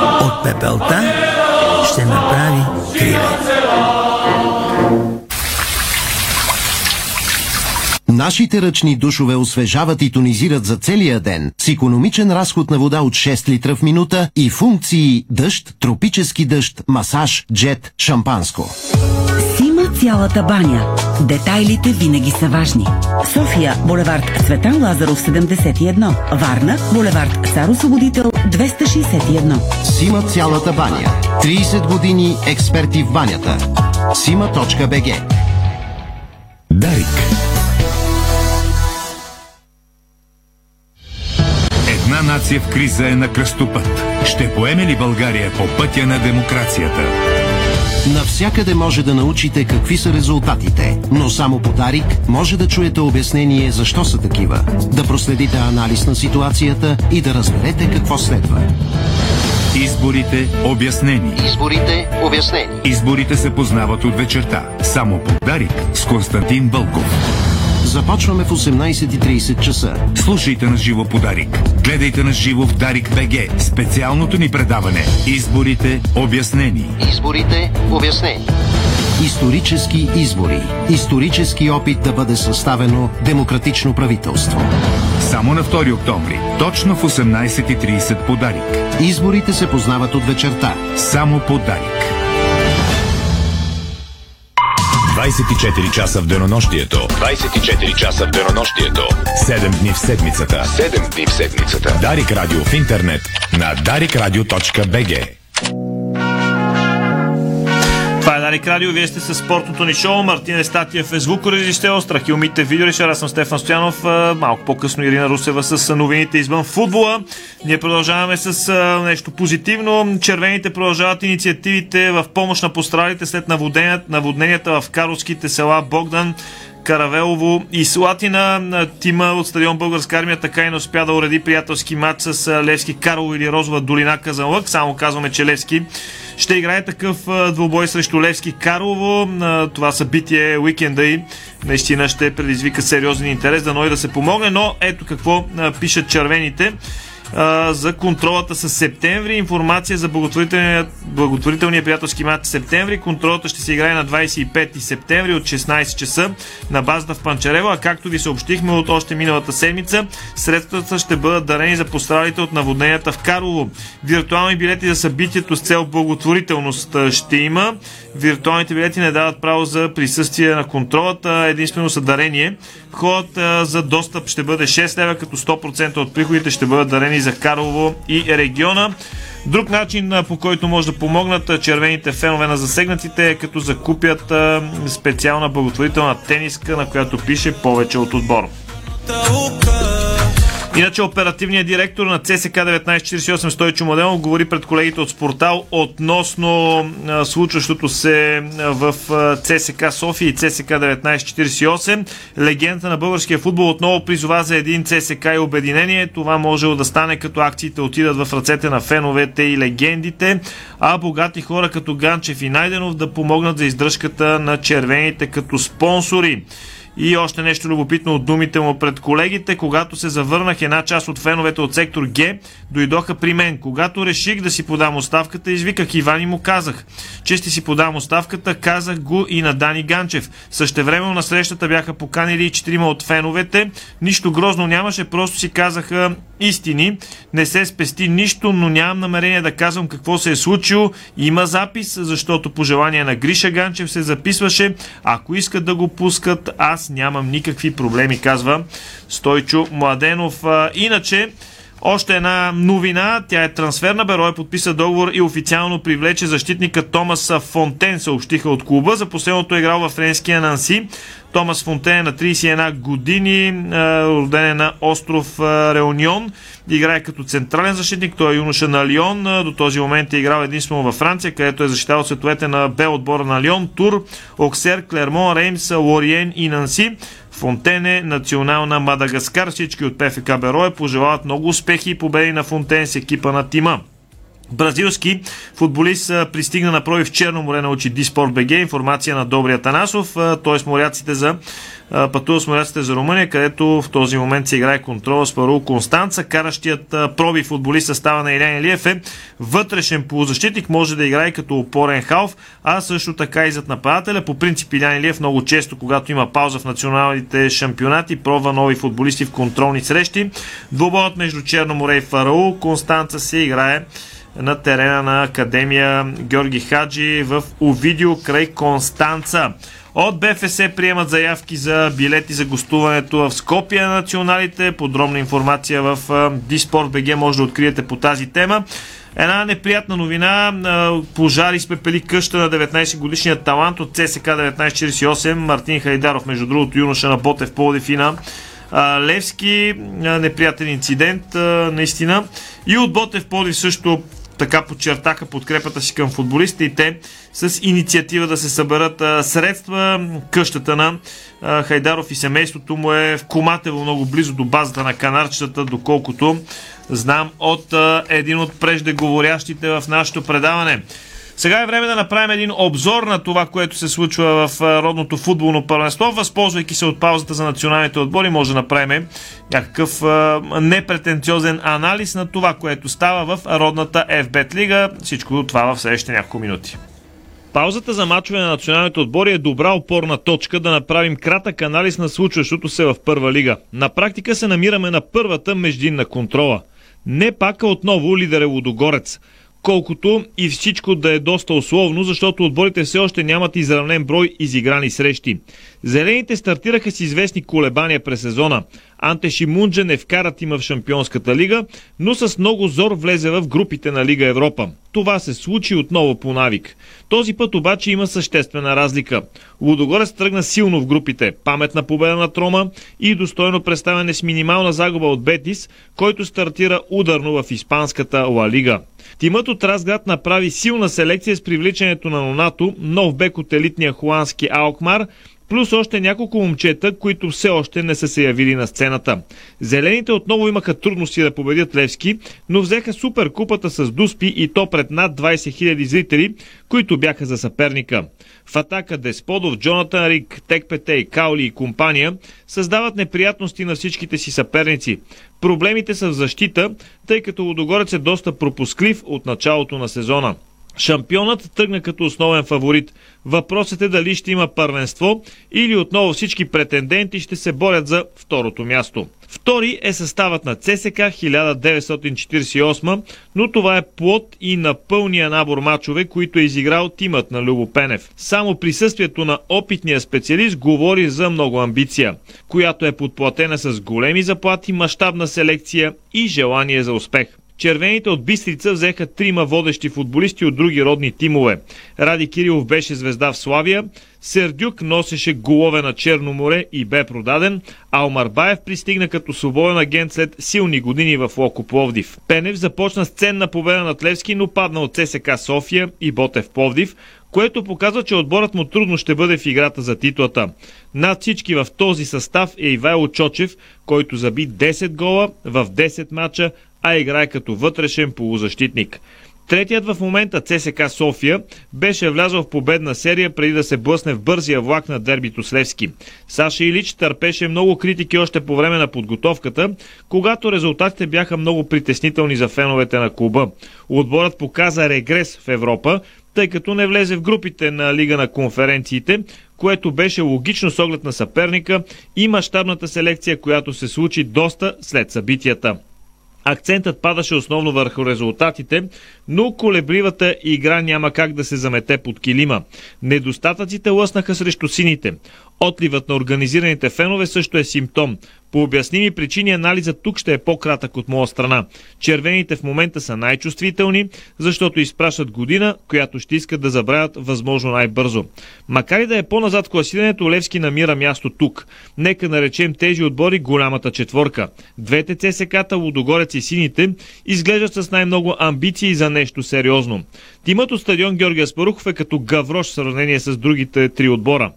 От пепелта ще направи криле. Нашите ръчни душове освежават и тонизират за целия ден с економичен разход на вода от 6 литра в минута и функции дъжд, тропически дъжд, масаж, джет, шампанско. Цялата баня. Детайлите винаги са важни. София, булевард Цветан Лазаров 71. Варна, булевард Цар Освободител 261. Сима цялата баня. 30 години експерти в банята. Сима.бг Дарик. Една нация в криза е на кръстопът. Ще поеме ли България по пътя на демокрацията? Навсякъде може да научите какви са резултатите, но само по Дарик може да чуете обяснение защо са такива, да проследите анализ на ситуацията и да разберете какво следва. Изборите обяснени. Изборите обяснени. Изборите се познават от вечерта. Само по Дарик с Константин Вълков. Започваме в 18.30 часа. Слушайте на живо по Дарик. Гледайте на живо в Дарик БГ. Специалното ни предаване. Изборите обяснени. Изборите обяснени. Исторически избори. Исторически опит да бъде съставено демократично правителство. Само на 2 октомври. Точно в 18.30 по Дарик. Изборите се познават от вечерта. Само по Дарик. 24 часа в денонощието. 24 часа в денонощието. 7 дни в седмицата. 7 дни в седмицата. Дарик Радио в интернет на darikradio.bg Дарик Радио, вие сте с спортното ни шоу. Мартин Естатиев е звукорежисер, Страхил Мите видеорежисер, аз съм Стефан Стоянов. Малко по-късно Ирина Русева с новините извън футбола. Ние продължаваме с нещо позитивно. Червените продължават инициативите в помощ на пострадалите след наводненията, в Карловските села Богдан, Каравелово и Слатина. Тима от стадион Българска армия така и не успя да уреди приятелски матч с Левски Карло или Розова долина Казанлък. Само казваме, че Левски ще играе такъв двубой срещу Левски Карлово. Това събитие уикенда и наистина ще предизвика сериозен интерес да и да се помогне, но ето какво пишат червените за контролата с септември. Информация за благотворителния, благотворителния приятелски матч септември. Контролата ще се играе на 25 септември от 16 часа на базата в Панчарево, а както ви съобщихме от още миналата седмица, средствата ще бъдат дарени за пострадалите от наводненията в Карлово. Виртуални билети за събитието с цел благотворителност ще има. Виртуалните билети не дават право за присъствие на контролата, единствено са дарение. Входът за достъп ще бъде 6 лева, като 100% от приходите ще бъдат дарени за Карлово и региона. Друг начин, по който може да помогнат червените фенове на засегнатите е като закупят специална благотворителна тениска, на която пише повече от отбор. Иначе оперативният директор на ЦСК 1948 Стойчо Младенов говори пред колегите от Спортал относно случващото се в ЦСК София и ЦСК 1948. Легендата на българския футбол отново призова за един ЦСК и обединение. Това може да стане като акциите отидат в ръцете на феновете и легендите, а богати хора като Ганчев и Найденов да помогнат за издръжката на червените като спонсори. И още нещо любопитно от думите му пред колегите. Когато се завърнах, една част от феновете от сектор Г дойдоха при мен. Когато реших да си подам оставката, извиках Иван и му казах, че ще си подам оставката, казах го и на Дани Ганчев. Същевременно на срещата бяха поканили и четирима от феновете. Нищо грозно нямаше, просто си казаха истини. Не се спести нищо, но нямам намерение да казвам какво се е случило. Има запис, защото по желание на Гриша Ганчев се записваше. Ако искат да го пускат, аз нямам никакви проблеми, казва Стойчо Младенов. Иначе, още една новина, тя е трансферна. Берой подписа договор и официално привлече защитника Томас Фонтен, съобщиха от клуба. За последното е играл във френския Нанси. Томас Фонтен е на 31 години, роден е на остров Реунион. Играе като централен защитник, той е юноша на Лион. До този момент е играл единствено във Франция, където е защитавал световете на Б отбора на Лион, Тур, Оксер, Клермон, Реймс, Лориен и Нанси. Фонтене, национална Мадагаскар. Всички от ПФК Берое пожелават много успехи и победи на Фонтен с екипа на тима. Бразилски футболист пристигна на проби в Черно море научи Диспорт БГ. Информация на Добрия Танасов, т.е. моряците за пътува с моряците за Румъния, където в този момент се играе контрола с Парул Констанца. Каращият проби футболист състава на Илян Илиев е вътрешен полузащитник, може да играе като опорен халф, а също така и зад нападателя. По принцип Илян Илиев много често, когато има пауза в националните шампионати, пробва нови футболисти в контролни срещи. Двубоят между Черно море и Фараул Констанца се играе на терена на Академия Георги Хаджи в Овидио край Констанца. От БФС приемат заявки за билети за гостуването в Скопия на националите. Подробна информация в Диспорт БГ може да откриете по тази тема. Една неприятна новина. Пожар изпепели къща на 19 годишния талант от ЦСК 1948 Мартин Хайдаров, между другото юноша на Ботев Плодив и Левски. Неприятен инцидент, наистина. И от Ботев Плодив също така подчертаха подкрепата си към футболистите с инициатива да се съберат средства. Къщата на Хайдаров и семейството му е в Коматево, много близо до базата на канарчетата, доколкото знам от един от преждеговорящите в нашето предаване. Сега е време да направим един обзор на това, което се случва в родното футболно първенство. Възползвайки се от паузата за националните отбори, може да направим някакъв непретенциозен анализ на това, което става в родната FBET лига. Всичко това в следващите няколко минути. Паузата за мачове на националните отбори е добра опорна точка да направим кратък анализ на случващото се в първа лига. На практика се намираме на първата междинна контрола. Не пака отново лидер е Лудогорец колкото и всичко да е доста условно, защото отборите все още нямат изравнен брой изиграни срещи. Зелените стартираха с известни колебания през сезона. Анте Шимунджа не вкара тима в Шампионската лига, но с много зор влезе в групите на Лига Европа. Това се случи отново по навик. Този път обаче има съществена разлика. Лудогорец тръгна силно в групите, паметна победа на Трома и достойно представяне с минимална загуба от Бетис, който стартира ударно в Испанската Ла Лига. Тимът от Разград направи силна селекция с привличането на Нонато, нов бек от елитния холандски Алкмар, плюс още няколко момчета, които все още не са се явили на сцената. Зелените отново имаха трудности да победят Левски, но взеха супер купата с Дуспи и то пред над 20 000 зрители, които бяха за съперника. В атака Десподов, Джонатан Рик, Текпетей, Каули и компания създават неприятности на всичките си съперници. Проблемите са в защита, тъй като Лудогорец е доста пропусклив от началото на сезона. Шампионът тръгна като основен фаворит. Въпросът е дали ще има първенство или отново всички претенденти ще се борят за второто място. Втори е съставът на ЦСК 1948, но това е плод и на пълния набор мачове, които е изиграл тимът на Любо Пенев. Само присъствието на опитния специалист говори за много амбиция, която е подплатена с големи заплати, мащабна селекция и желание за успех. Червените от Бистрица взеха трима водещи футболисти от други родни тимове. Ради Кирилов беше звезда в Славия, Сердюк носеше голове на Черно море и бе продаден, а Омар Баев пристигна като свободен агент след силни години в Локо Пловдив. Пенев започна с ценна победа над Левски, но падна от ЦСК София и Ботев Пловдив, което показва, че отборът му трудно ще бъде в играта за титлата. Над всички в този състав е Ивайло Чочев, който заби 10 гола в 10 мача, а играе като вътрешен полузащитник. Третият в момента ЦСК София беше влязъл в победна серия преди да се блъсне в бързия влак на дербито с Левски. Саша Илич търпеше много критики още по време на подготовката, когато резултатите бяха много притеснителни за феновете на клуба. Отборът показа регрес в Европа, тъй като не влезе в групите на Лига на конференциите, което беше логично с оглед на съперника и мащабната селекция, която се случи доста след събитията. Акцентът падаше основно върху резултатите, но колебливата игра няма как да се замете под килима. Недостатъците лъснаха срещу сините. Отливът на организираните фенове също е симптом. По обясними причини анализът тук ще е по-кратък от моя страна. Червените в момента са най-чувствителни, защото изпращат година, която ще искат да забравят възможно най-бързо. Макар и да е по-назад класирането, Левски намира място тук. Нека наречем тези отбори голямата четворка. Двете ЦСК-та, Лудогорец и Сините, изглеждат с най-много амбиции за нещо сериозно. Тимът от стадион Георгия Спарухов е като гаврош в сравнение с другите три отбора.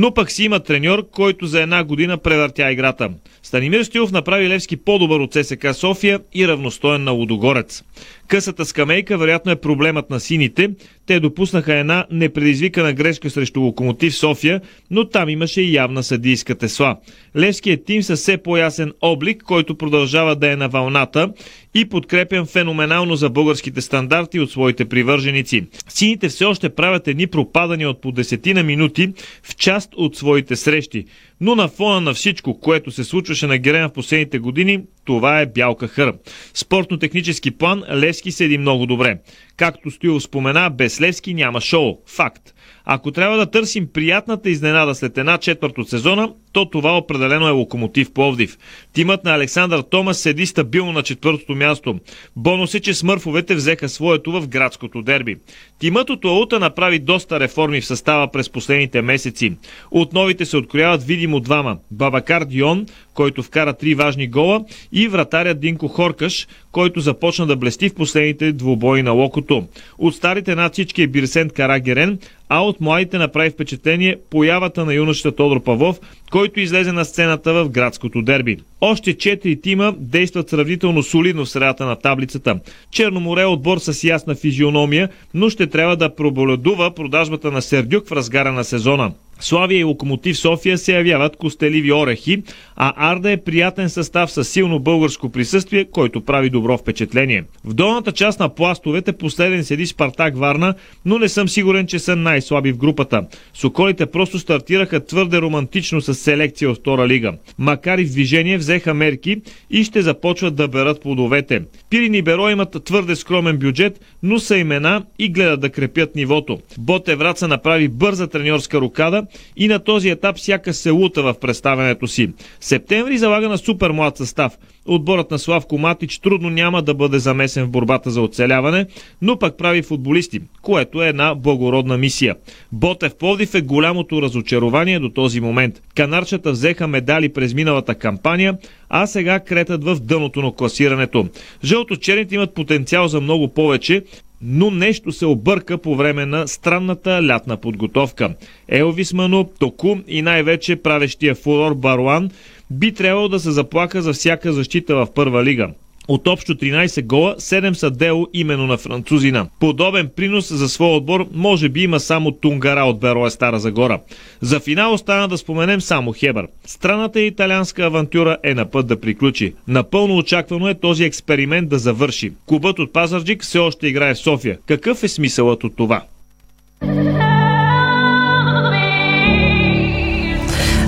Но пък си има треньор, който за една година превъртя играта. Станимир Стилов направи Левски по-добър от ССК София и равностоен на Лудогорец. Късата скамейка вероятно е проблемът на сините. Те допуснаха една непредизвикана грешка срещу Локомотив София, но там имаше и явна съдийска тесла. Левският тим със все по-ясен облик, който продължава да е на вълната и подкрепен феноменално за българските стандарти от своите привърженици. Сините все още правят едни пропадани от по десетина минути в част от своите срещи. Но на фона на всичко, което се случваше на Герена в последните години, това е бялка хър. Спортно-технически план Левски седи много добре. Както Стоил спомена, без Левски няма шоу. Факт. Ако трябва да търсим приятната изненада след една четвърт от сезона, то това определено е Локомотив Пловдив. Тимът на Александър Томас седи стабилно на четвъртото място. Бонус е, че смърфовете взеха своето в градското дерби. Тимът от Лаута направи доста реформи в състава през последните месеци. От новите се открояват видимо двама. Бабакар Дион, който вкара три важни гола, и вратарят Динко Хоркаш, който започна да блести в последните двубои на локото. От старите над всички е Бирсент Карагерен, а от младите направи впечатление появата на юношата Тодор Павлов, който излезе на сцената в градското дерби. Още четири тима действат сравнително солидно в средата на таблицата. Черноморе е отбор с ясна физиономия, но ще трябва да проболедува продажбата на Сердюк в разгара на сезона. Славия и Локомотив София се явяват костеливи орехи, а Арда е приятен състав с силно българско присъствие, който прави добро впечатление. В долната част на пластовете последен седи Спартак Варна, но не съм сигурен, че са най-слаби в групата. Соколите просто стартираха твърде романтично с селекция от втора лига. Макар и в движение взеха мерки и ще започват да берат плодовете. Пирин и Беро имат твърде скромен бюджет, но са имена и гледат да крепят нивото. Боте Враца направи бърза треньорска рукада и на този етап всяка се лута в представянето си. Септември залага на супер млад състав. Отборът на Славко Матич трудно няма да бъде замесен в борбата за оцеляване, но пък прави футболисти, което е една благородна мисия. Ботев Пловдив е голямото разочарование до този момент. Канарчата взеха медали през миналата кампания, а сега кретат в дъното на класирането. Жълто-черните имат потенциал за много повече, но нещо се обърка по време на странната лятна подготовка. Елвис Ману, Току и най-вече правещия фурор Баруан би трябвало да се заплака за всяка защита в първа лига. От общо 13 гола, 7 са дело именно на французина. Подобен принос за своя отбор може би има само Тунгара от Бероя Стара Загора. За финал остана да споменем само Хебър. Странната италианска авантюра е на път да приключи. Напълно очаквано е този експеримент да завърши. Клубът от Пазарджик все още играе в София. Какъв е смисълът от това?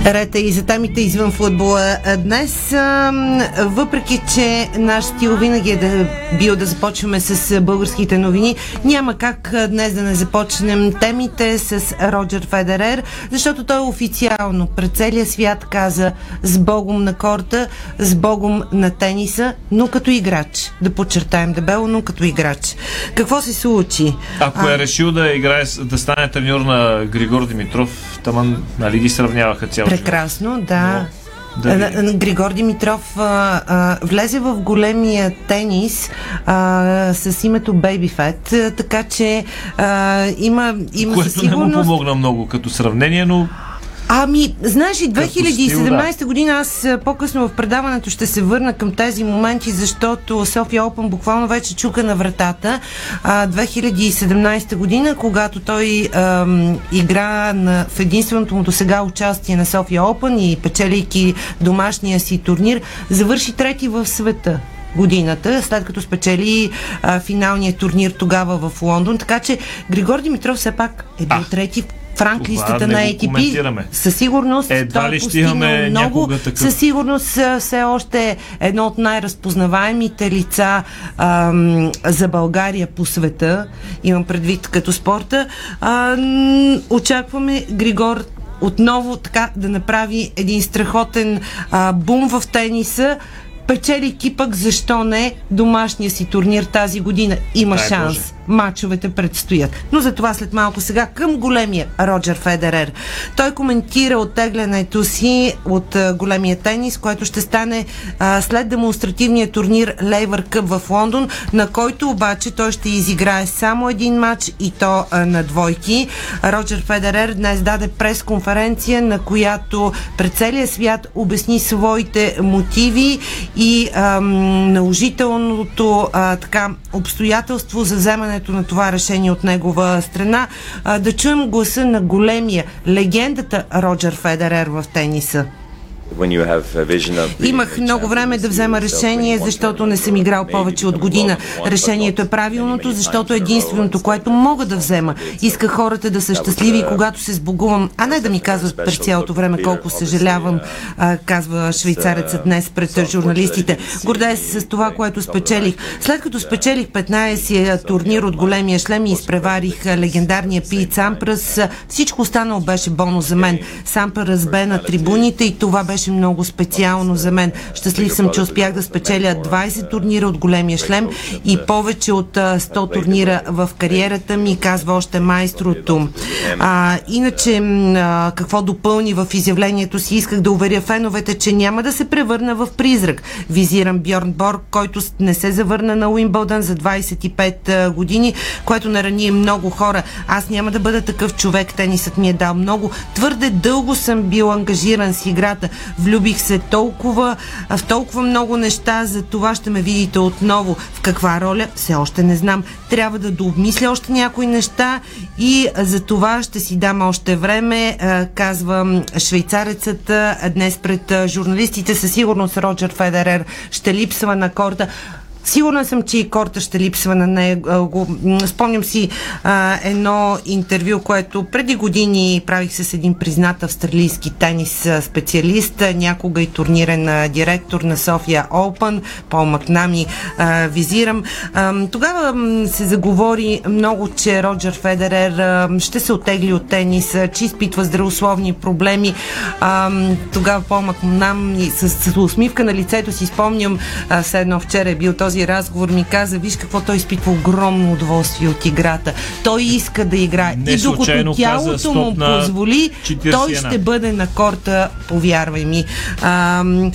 Рета и за темите извън футбола днес. Въпреки, че наш стил винаги е да бил да започваме с българските новини, няма как днес да не започнем темите с Роджер Федерер, защото той официално пред целия свят каза с Богом на корта, с Богом на тениса, но като играч. Да подчертаем дебело, но като играч. Какво се случи? Ако е решил да играе, да стане треньор на Григор Димитров, таман, нали ги сравняваха цял Прекрасно, да. Да да Григор Димитров а, а, влезе в големия тенис а, с името Baby Fat, така че а, има, има Което със не му сигурност... помогна много като сравнение, но Ами, знаеш ли, Като 2017 стил, година аз а, по-късно в предаването ще се върна към тези моменти, защото София Опен буквално вече чука на вратата. А, 2017 година, когато той ам, игра на, в единственото му до сега участие на София Опен и печелейки домашния си турнир, завърши трети в света годината, след като спечели а, финалния турнир тогава в Лондон. Така че Григор Димитров все пак е бил трети в ранглистата Това на ATP. Със сигурност Едва той ли е ще постигнал имаме много. такъв. Със сигурност все още едно от най-разпознаваемите лица ам, за България по света. Имам предвид като спорта. А, очакваме Григор отново така да направи един страхотен а, бум в тениса печелики пък, защо не, домашния си турнир тази година. Има Дай шанс. Боже. Мачовете предстоят. Но за това след малко сега към големия Роджер Федерер. Той коментира оттеглянето си от а, големия тенис, което ще стане а, след демонстративния турнир Лейвър Къп в Лондон, на който обаче той ще изиграе само един матч и то а, на двойки. Роджер Федерер днес даде пресконференция, на която пред целия свят обясни своите мотиви и ам, наложителното а, така, обстоятелство за вземането на това решение от негова страна. А, да чуем гласа на големия, легендата Роджер Федерер в тениса. Имах много време да взема решение, защото не съм играл повече от година. Решението е правилното, защото е единственото, което мога да взема. Иска хората да са щастливи, когато се сбогувам, а не да ми казват през цялото време колко съжалявам, а, казва швейцарецът днес пред журналистите. Гордея се с това, което спечелих. След като спечелих 15-я турнир от големия шлем и изпреварих легендарния Пит Сампрас, всичко останало беше бонус за мен. Сампрас бе на трибуните и това беше много специално за мен. Щастлив съм, че успях да спечеля 20 турнира от големия шлем и повече от а, 100 турнира в кариерата ми, казва още майстрото. А, иначе, а, какво допълни в изявлението си, исках да уверя феновете, че няма да се превърна в призрак. Визирам Бьорн Борг, който не се завърна на Уимбълдън за 25 а, години, което нарани много хора. Аз няма да бъда такъв човек. Тенисът ми е дал много. Твърде дълго съм бил ангажиран с играта. Влюбих се толкова, в толкова много неща, за това ще ме видите отново. В каква роля? Все още не знам. Трябва да дообмисля още някои неща и за това ще си дам още време, а, казва м, швейцарецът а, днес пред журналистите. Със сигурност Роджер Федерер ще липсва на корта. Сигурна съм, че и корта ще липсва на него. Спомням си а, едно интервю, което преди години правих с един признат австралийски тенис специалист, някога и турнирен директор на София Open, Пол Макнами а, визирам. А, тогава се заговори много, че Роджер Федерер а, ще се отегли от тениса, че изпитва здравословни проблеми. А, тогава Пол Макнами с, с усмивка на лицето си спомням, а, все едно вчера е бил този разговор, ми каза, виж какво той изпитва огромно удоволствие от играта. Той иска да играе. Не и докато тялото каза му позволи, 41. той ще бъде на корта, повярвай ми. Ам,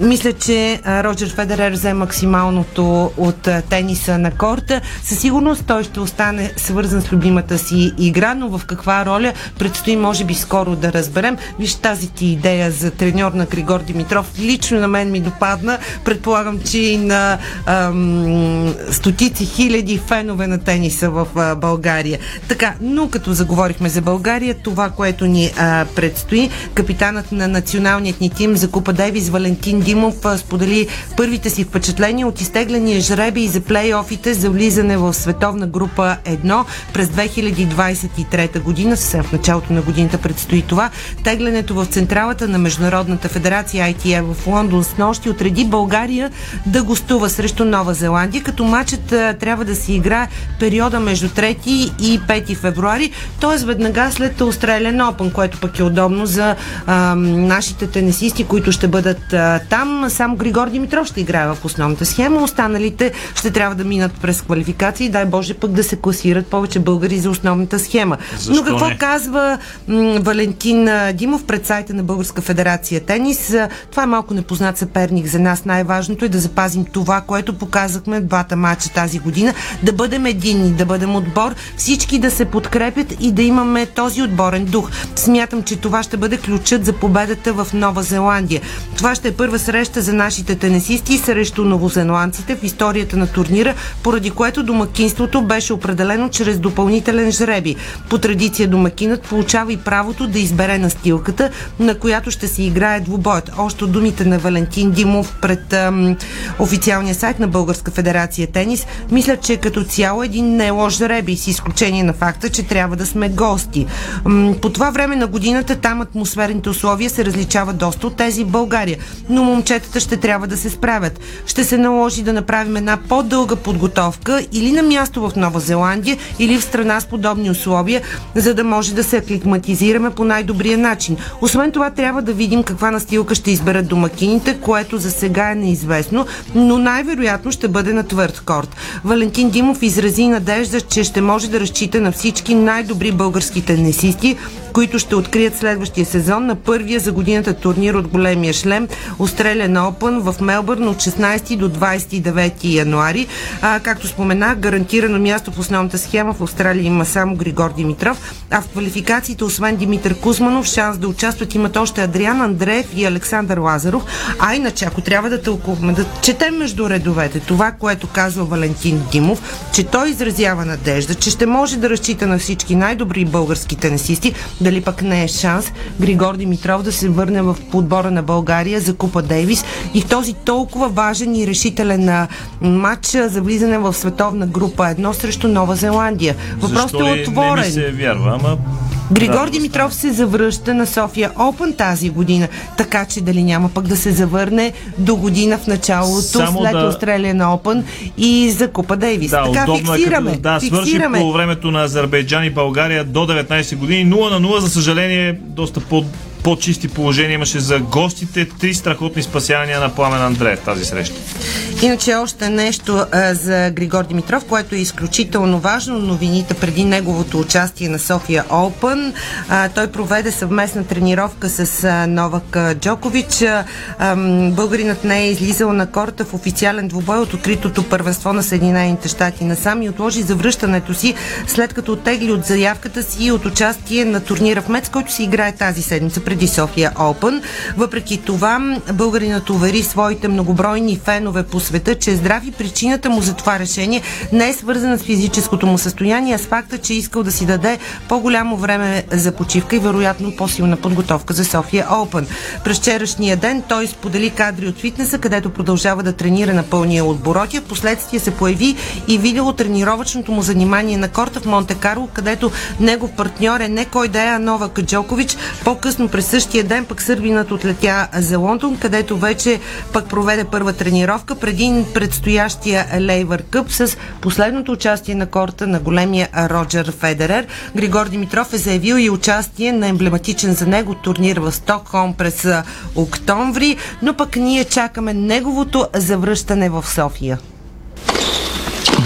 мисля, че Роджер Федерер взе максималното от тениса на корта. Със сигурност той ще остане свързан с любимата си игра, но в каква роля предстои, може би, скоро да разберем. Виж тази ти идея за треньор на Григор Димитров. Лично на мен ми допадна. Предполагам, че и на ам, стотици хиляди фенове на тениса в а, България. Така, но като заговорихме за България, това, което ни а, предстои, капитанът на националният ни тим за Купа Дейвис Дейвис Валентин Димов сподели първите си впечатления от изтегления жреби за плейофите за влизане в световна група 1 през 2023 година. Съвсем в началото на годината предстои това. Теглянето в централата на Международната федерация ITF в Лондон с нощи отреди България да гостува срещу Нова Зеландия, като матчът трябва да се играе периода между 3 и 5 февруари, т.е. веднага след Australian Open, което пък е удобно за а, нашите тенисисти, които ще бъдат а, там. Само Григор Димитров ще играе в основната схема, останалите ще трябва да минат през квалификации, дай Боже пък да се класират повече българи за основната схема. Защо Но какво не? казва м, Валентин Димов пред сайта на Българска федерация тенис? Това е малко непознат съперник за нас. Най-важното е да запазим това, което показахме в двата матча тази година, да бъдем единни, да бъдем отбор, всички да се подкрепят и да имаме този отборен дух. Смятам, че това ще бъде ключът за победата в Нова Зеландия. Това ще е първа среща за нашите тенесисти срещу новозеландците в историята на турнира, поради което домакинството беше определено чрез допълнителен жреби. По традиция домакинът получава и правото да избере настилката, на която ще се играе двубоят. Още думите на Валентин Димов пред ам, официалния сайт на Българска федерация тенис, мисля, че като цяло един не е лош жреби, с изключение на факта, че трябва да сме гости. По това време на годината там атмосферните условия се различават доста от тези в България, но момчетата ще трябва да се справят. Ще се наложи да направим една по-дълга подготовка или на място в Нова Зеландия, или в страна с подобни условия, за да може да се аклиматизираме по най-добрия начин. Освен това, трябва да видим каква настилка ще изберат домакините, което за сега е неизвестно, но най-вероятно ще бъде на твърд корт. Валентин Димов изрази надежда, че ще може да разчита на всички най-добри български тенисисти, които ще открият следващия сезон на първия за годината турнир от големия шлем Australian Open в Мелбърн от 16 до 29 януари. А, както споменах, гарантирано място в основната схема в Австралия има само Григор Димитров, а в квалификациите, освен Димитър Кузманов, шанс да участват имат още Адриан Андреев и Александър Лазаров. А иначе, ако трябва да тълкуваме, да четем между редовете това, което казва Валентин Димов, че той изразява надежда, че ще може да разчита на всички най-добри български тенисисти, дали пък не е шанс Григор Димитров да се върне в подбора на България за Купа Дейвис и в този толкова важен и решителен матч за влизане в световна група едно срещу Нова Зеландия. Въпросът е ли Не ми отворен. се вярва, ама... Григор Да, Димитров се завръща на София Open тази година, така че дали няма пък да се завърне до година в началото Само след да- Australian Open и за Купа Дейвис. Да, така удобно фиксираме. е като да свърши фиксираме. по времето на Азербайджан и България до 19 години. 0 на 0, за съжаление, доста по по-чисти положения имаше за гостите. Три страхотни спасявания на Пламен Андреев тази среща. Иначе още нещо а, за Григор Димитров, което е изключително важно. Новините преди неговото участие на София. А, той проведе съвместна тренировка с а, Новак а, Джокович. А, ам, българинът не е излизал на корта в официален двубой от откритото първенство на Съединените щати насам и отложи завръщането си, след като оттегли от заявката си от участие на турнира в Мец, който се играе тази седмица преди София Open. Въпреки това, българинът увери своите многобройни фенове по света, че е здрав и причината му за това решение не е свързана с физическото му състояние, а с факта, че е искал да си даде по-голямо време за почивка и вероятно по-силна подготовка за София Open. През вчерашния ден той сподели кадри от фитнеса, където продължава да тренира на пълния обороти. В последствие се появи и видео от тренировъчното му занимание на корта в Монте Карло, където негов партньор е не кой да е, а Новак Джокович. По-късно през същия ден пък сърбинът отлетя за Лондон, където вече пък проведе първа тренировка преди предстоящия Лейвър Къп с последното участие на корта на големия Роджер Федерер. Григор Димитров е заявил и участие на емблематичен за него турнир в Стокхолм през октомври, но пък ние чакаме неговото завръщане в София.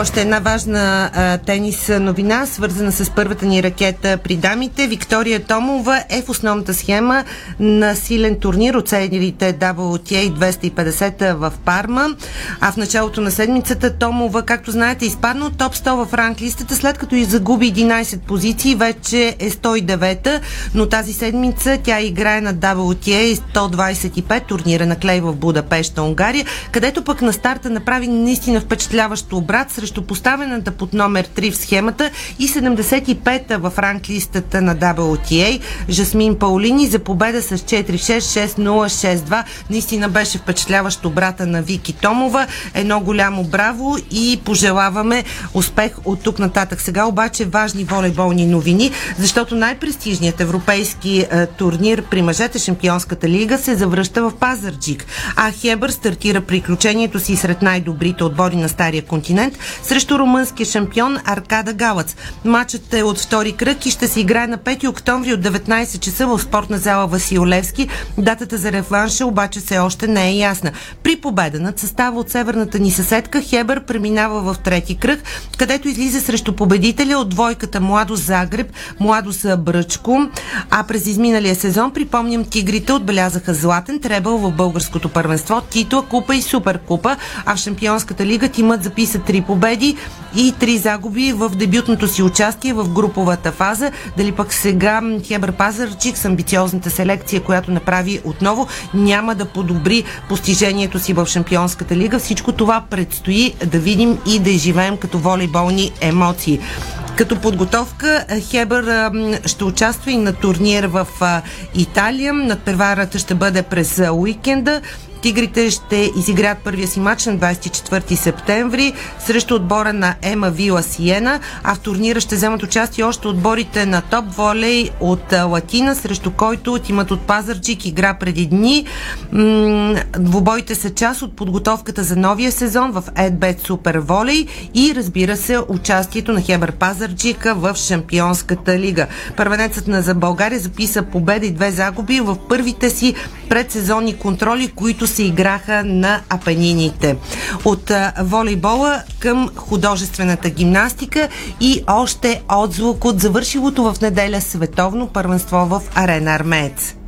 Още една важна а, тенис новина, свързана с първата ни ракета при дамите. Виктория Томова е в основната схема на силен турнир от сериите WTA 250 в Парма. А в началото на седмицата Томова, както знаете, изпадна от топ 100 в ранглистата, след като и загуби 11 позиции, вече е 109-та, но тази седмица тя играе на WTA 125 турнира на Клей в Будапешта, Унгария, където пък на старта направи наистина впечатляващ обрат срещу поставената под номер 3 в схемата и 75-та в ранглистата на WTA Жасмин Паулини за победа с 4-6, 6-0, 6-2. Наистина беше впечатляващ обрата на Вики Томова. Едно голямо браво и пожелаваме успех от тук нататък. Сега обаче важни волейболни новини, защото най-престижният европейски е, турнир при мъжете Шампионската лига се завръща в Пазарджик. А Хебър стартира приключението си сред най-добрите отбори на Стария континент срещу румънския шампион Аркада Галац. Матчът е от втори кръг и ще се играе на 5 октомври от 19 часа в спортна зала Васил Левски. Датата за реванша обаче все още не е ясна. При победа над състава от северната ни съседка Хебър преминава в трети кръг, където излиза срещу победителя от двойката Младо Загреб, Младо Бръчко. А през изминалия сезон, припомням, тигрите отбелязаха златен требъл в българското първенство, титла, купа и суперкупа, а в Шампионската лига тимът записа три победи и три загуби в дебютното си участие в груповата фаза. Дали пък сега Хебър Пазарчик с амбициозната селекция, която направи отново, няма да подобри постижението си в Шампионската лига. Всичко това предстои да видим и да изживеем като волейболни емоции. Като подготовка Хебър ще участва и на турнир в Италия. Надпреварата ще бъде през уикенда. Тигрите ще изиграят първия си матч на 24 септември срещу отбора на Ема Вила Сиена, а в турнира ще вземат участие още отборите на топ волей от Латина, срещу който тимът от Пазарчик игра преди дни. Двубоите са част от подготовката за новия сезон в Едбет Супер Волей и разбира се участието на Хебър Пазарчика в Шампионската лига. Първенецът на за България записа победа и две загуби в първите си предсезонни контроли, които се играха на апанините. От волейбола към художествената гимнастика и още отзвук от завършилото в неделя световно първенство в Арена Армеец.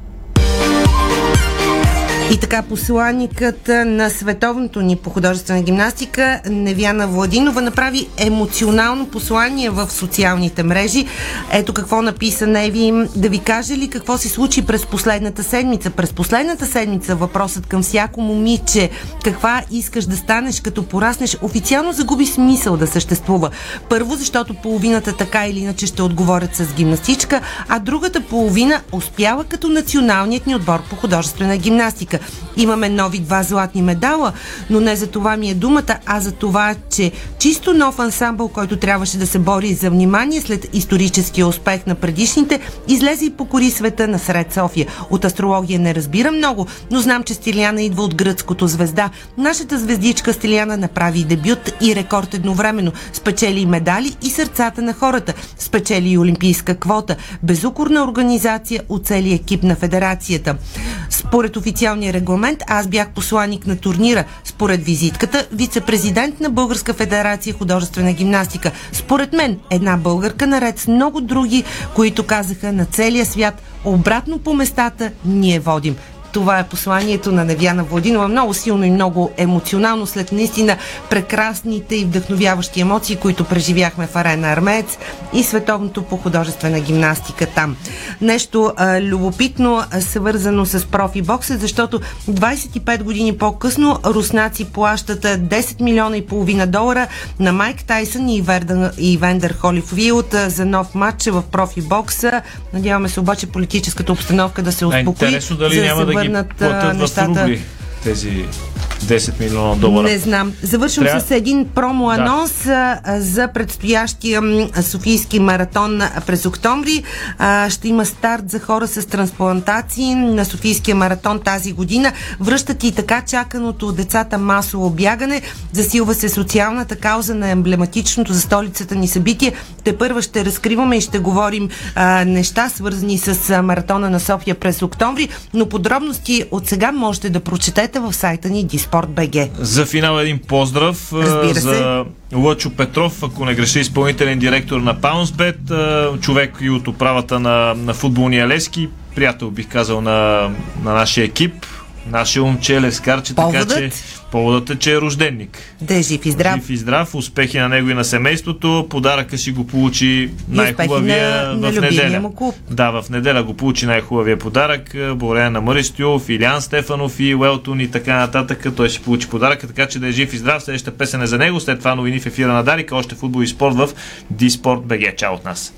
И така, посланникът на световното ни по художествена гимнастика Невяна Владинова направи емоционално послание в социалните мрежи. Ето какво написа Неви. Да ви каже ли какво се случи през последната седмица? През последната седмица въпросът към всяко момиче каква искаш да станеш като пораснеш официално загуби смисъл да съществува. Първо, защото половината така или иначе ще отговорят с гимнастичка, а другата половина успява като националният ни отбор по художествена гимнастика. Имаме нови два златни медала, но не за това ми е думата, а за това, че чисто нов ансамбъл, който трябваше да се бори за внимание след историческия успех на предишните, излезе и покори света на сред София. От астрология не разбира много, но знам, че Стиляна идва от гръцкото звезда. Нашата звездичка Стиляна направи дебют и рекорд едновременно. Спечели и медали и сърцата на хората. Спечели и олимпийска квота. Безукорна организация от целия екип на федерацията. Според официалния регламент аз бях посланник на турнира. Според визитката, вице-президент на Българска федерация художествена гимнастика. Според мен, една българка наред с много други, които казаха на целия свят, обратно по местата ние водим. Това е посланието на Невяна Владинова. Много силно и много емоционално след наистина прекрасните и вдъхновяващи емоции, които преживяхме в Арена Армеец и световното по художествена гимнастика там. Нещо а, любопитно свързано с профи бокса, защото 25 години по-късно руснаци плащат 10 милиона и половина долара на Майк Тайсън и, Верден, и Вендер Холифилд за нов матч в профи бокса. Надяваме се обаче политическата обстановка да се успокои. Интересно дали няма да ги платят нещата. в рубли тези 10 милиона долара. Не знам. Завършвам Трябва... с един промо-анонс да. за предстоящия Софийски маратон през октомври. Ще има старт за хора с трансплантации на Софийския маратон тази година. Връщат и така чаканото от децата масово бягане. Засилва се социалната кауза на емблематичното за столицата ни събитие Те първа ще разкриваме и ще говорим а, неща, свързани с маратона на София през октомври, но подробности от сега можете да прочетете в сайта ни Диспорт.бг. За финал един поздрав Разбира се. за Лъчо Петров, ако не греши изпълнителен директор на Паунсбет, човек и от управата на, на футболния Лески, приятел бих казал на, на нашия екип, нашия момче Лескарче, така Поводът? че поводът е, че е рожденник. Да е жив и здрав. Жив и здрав, успехи на него и на семейството. Подаръка си го получи най-хубавия на- в неделя. му клуб. Да, в неделя го получи най-хубавия подарък. е, Благодарение на Мари Стюов, Илян Стефанов и Уелтон и така нататък. Той си получи подаръка, така че да е жив и здрав. Следващата песен е за него. След това новини в ефира на Дарика. Още футбол и спорт в Диспорт БГ. Чао от нас.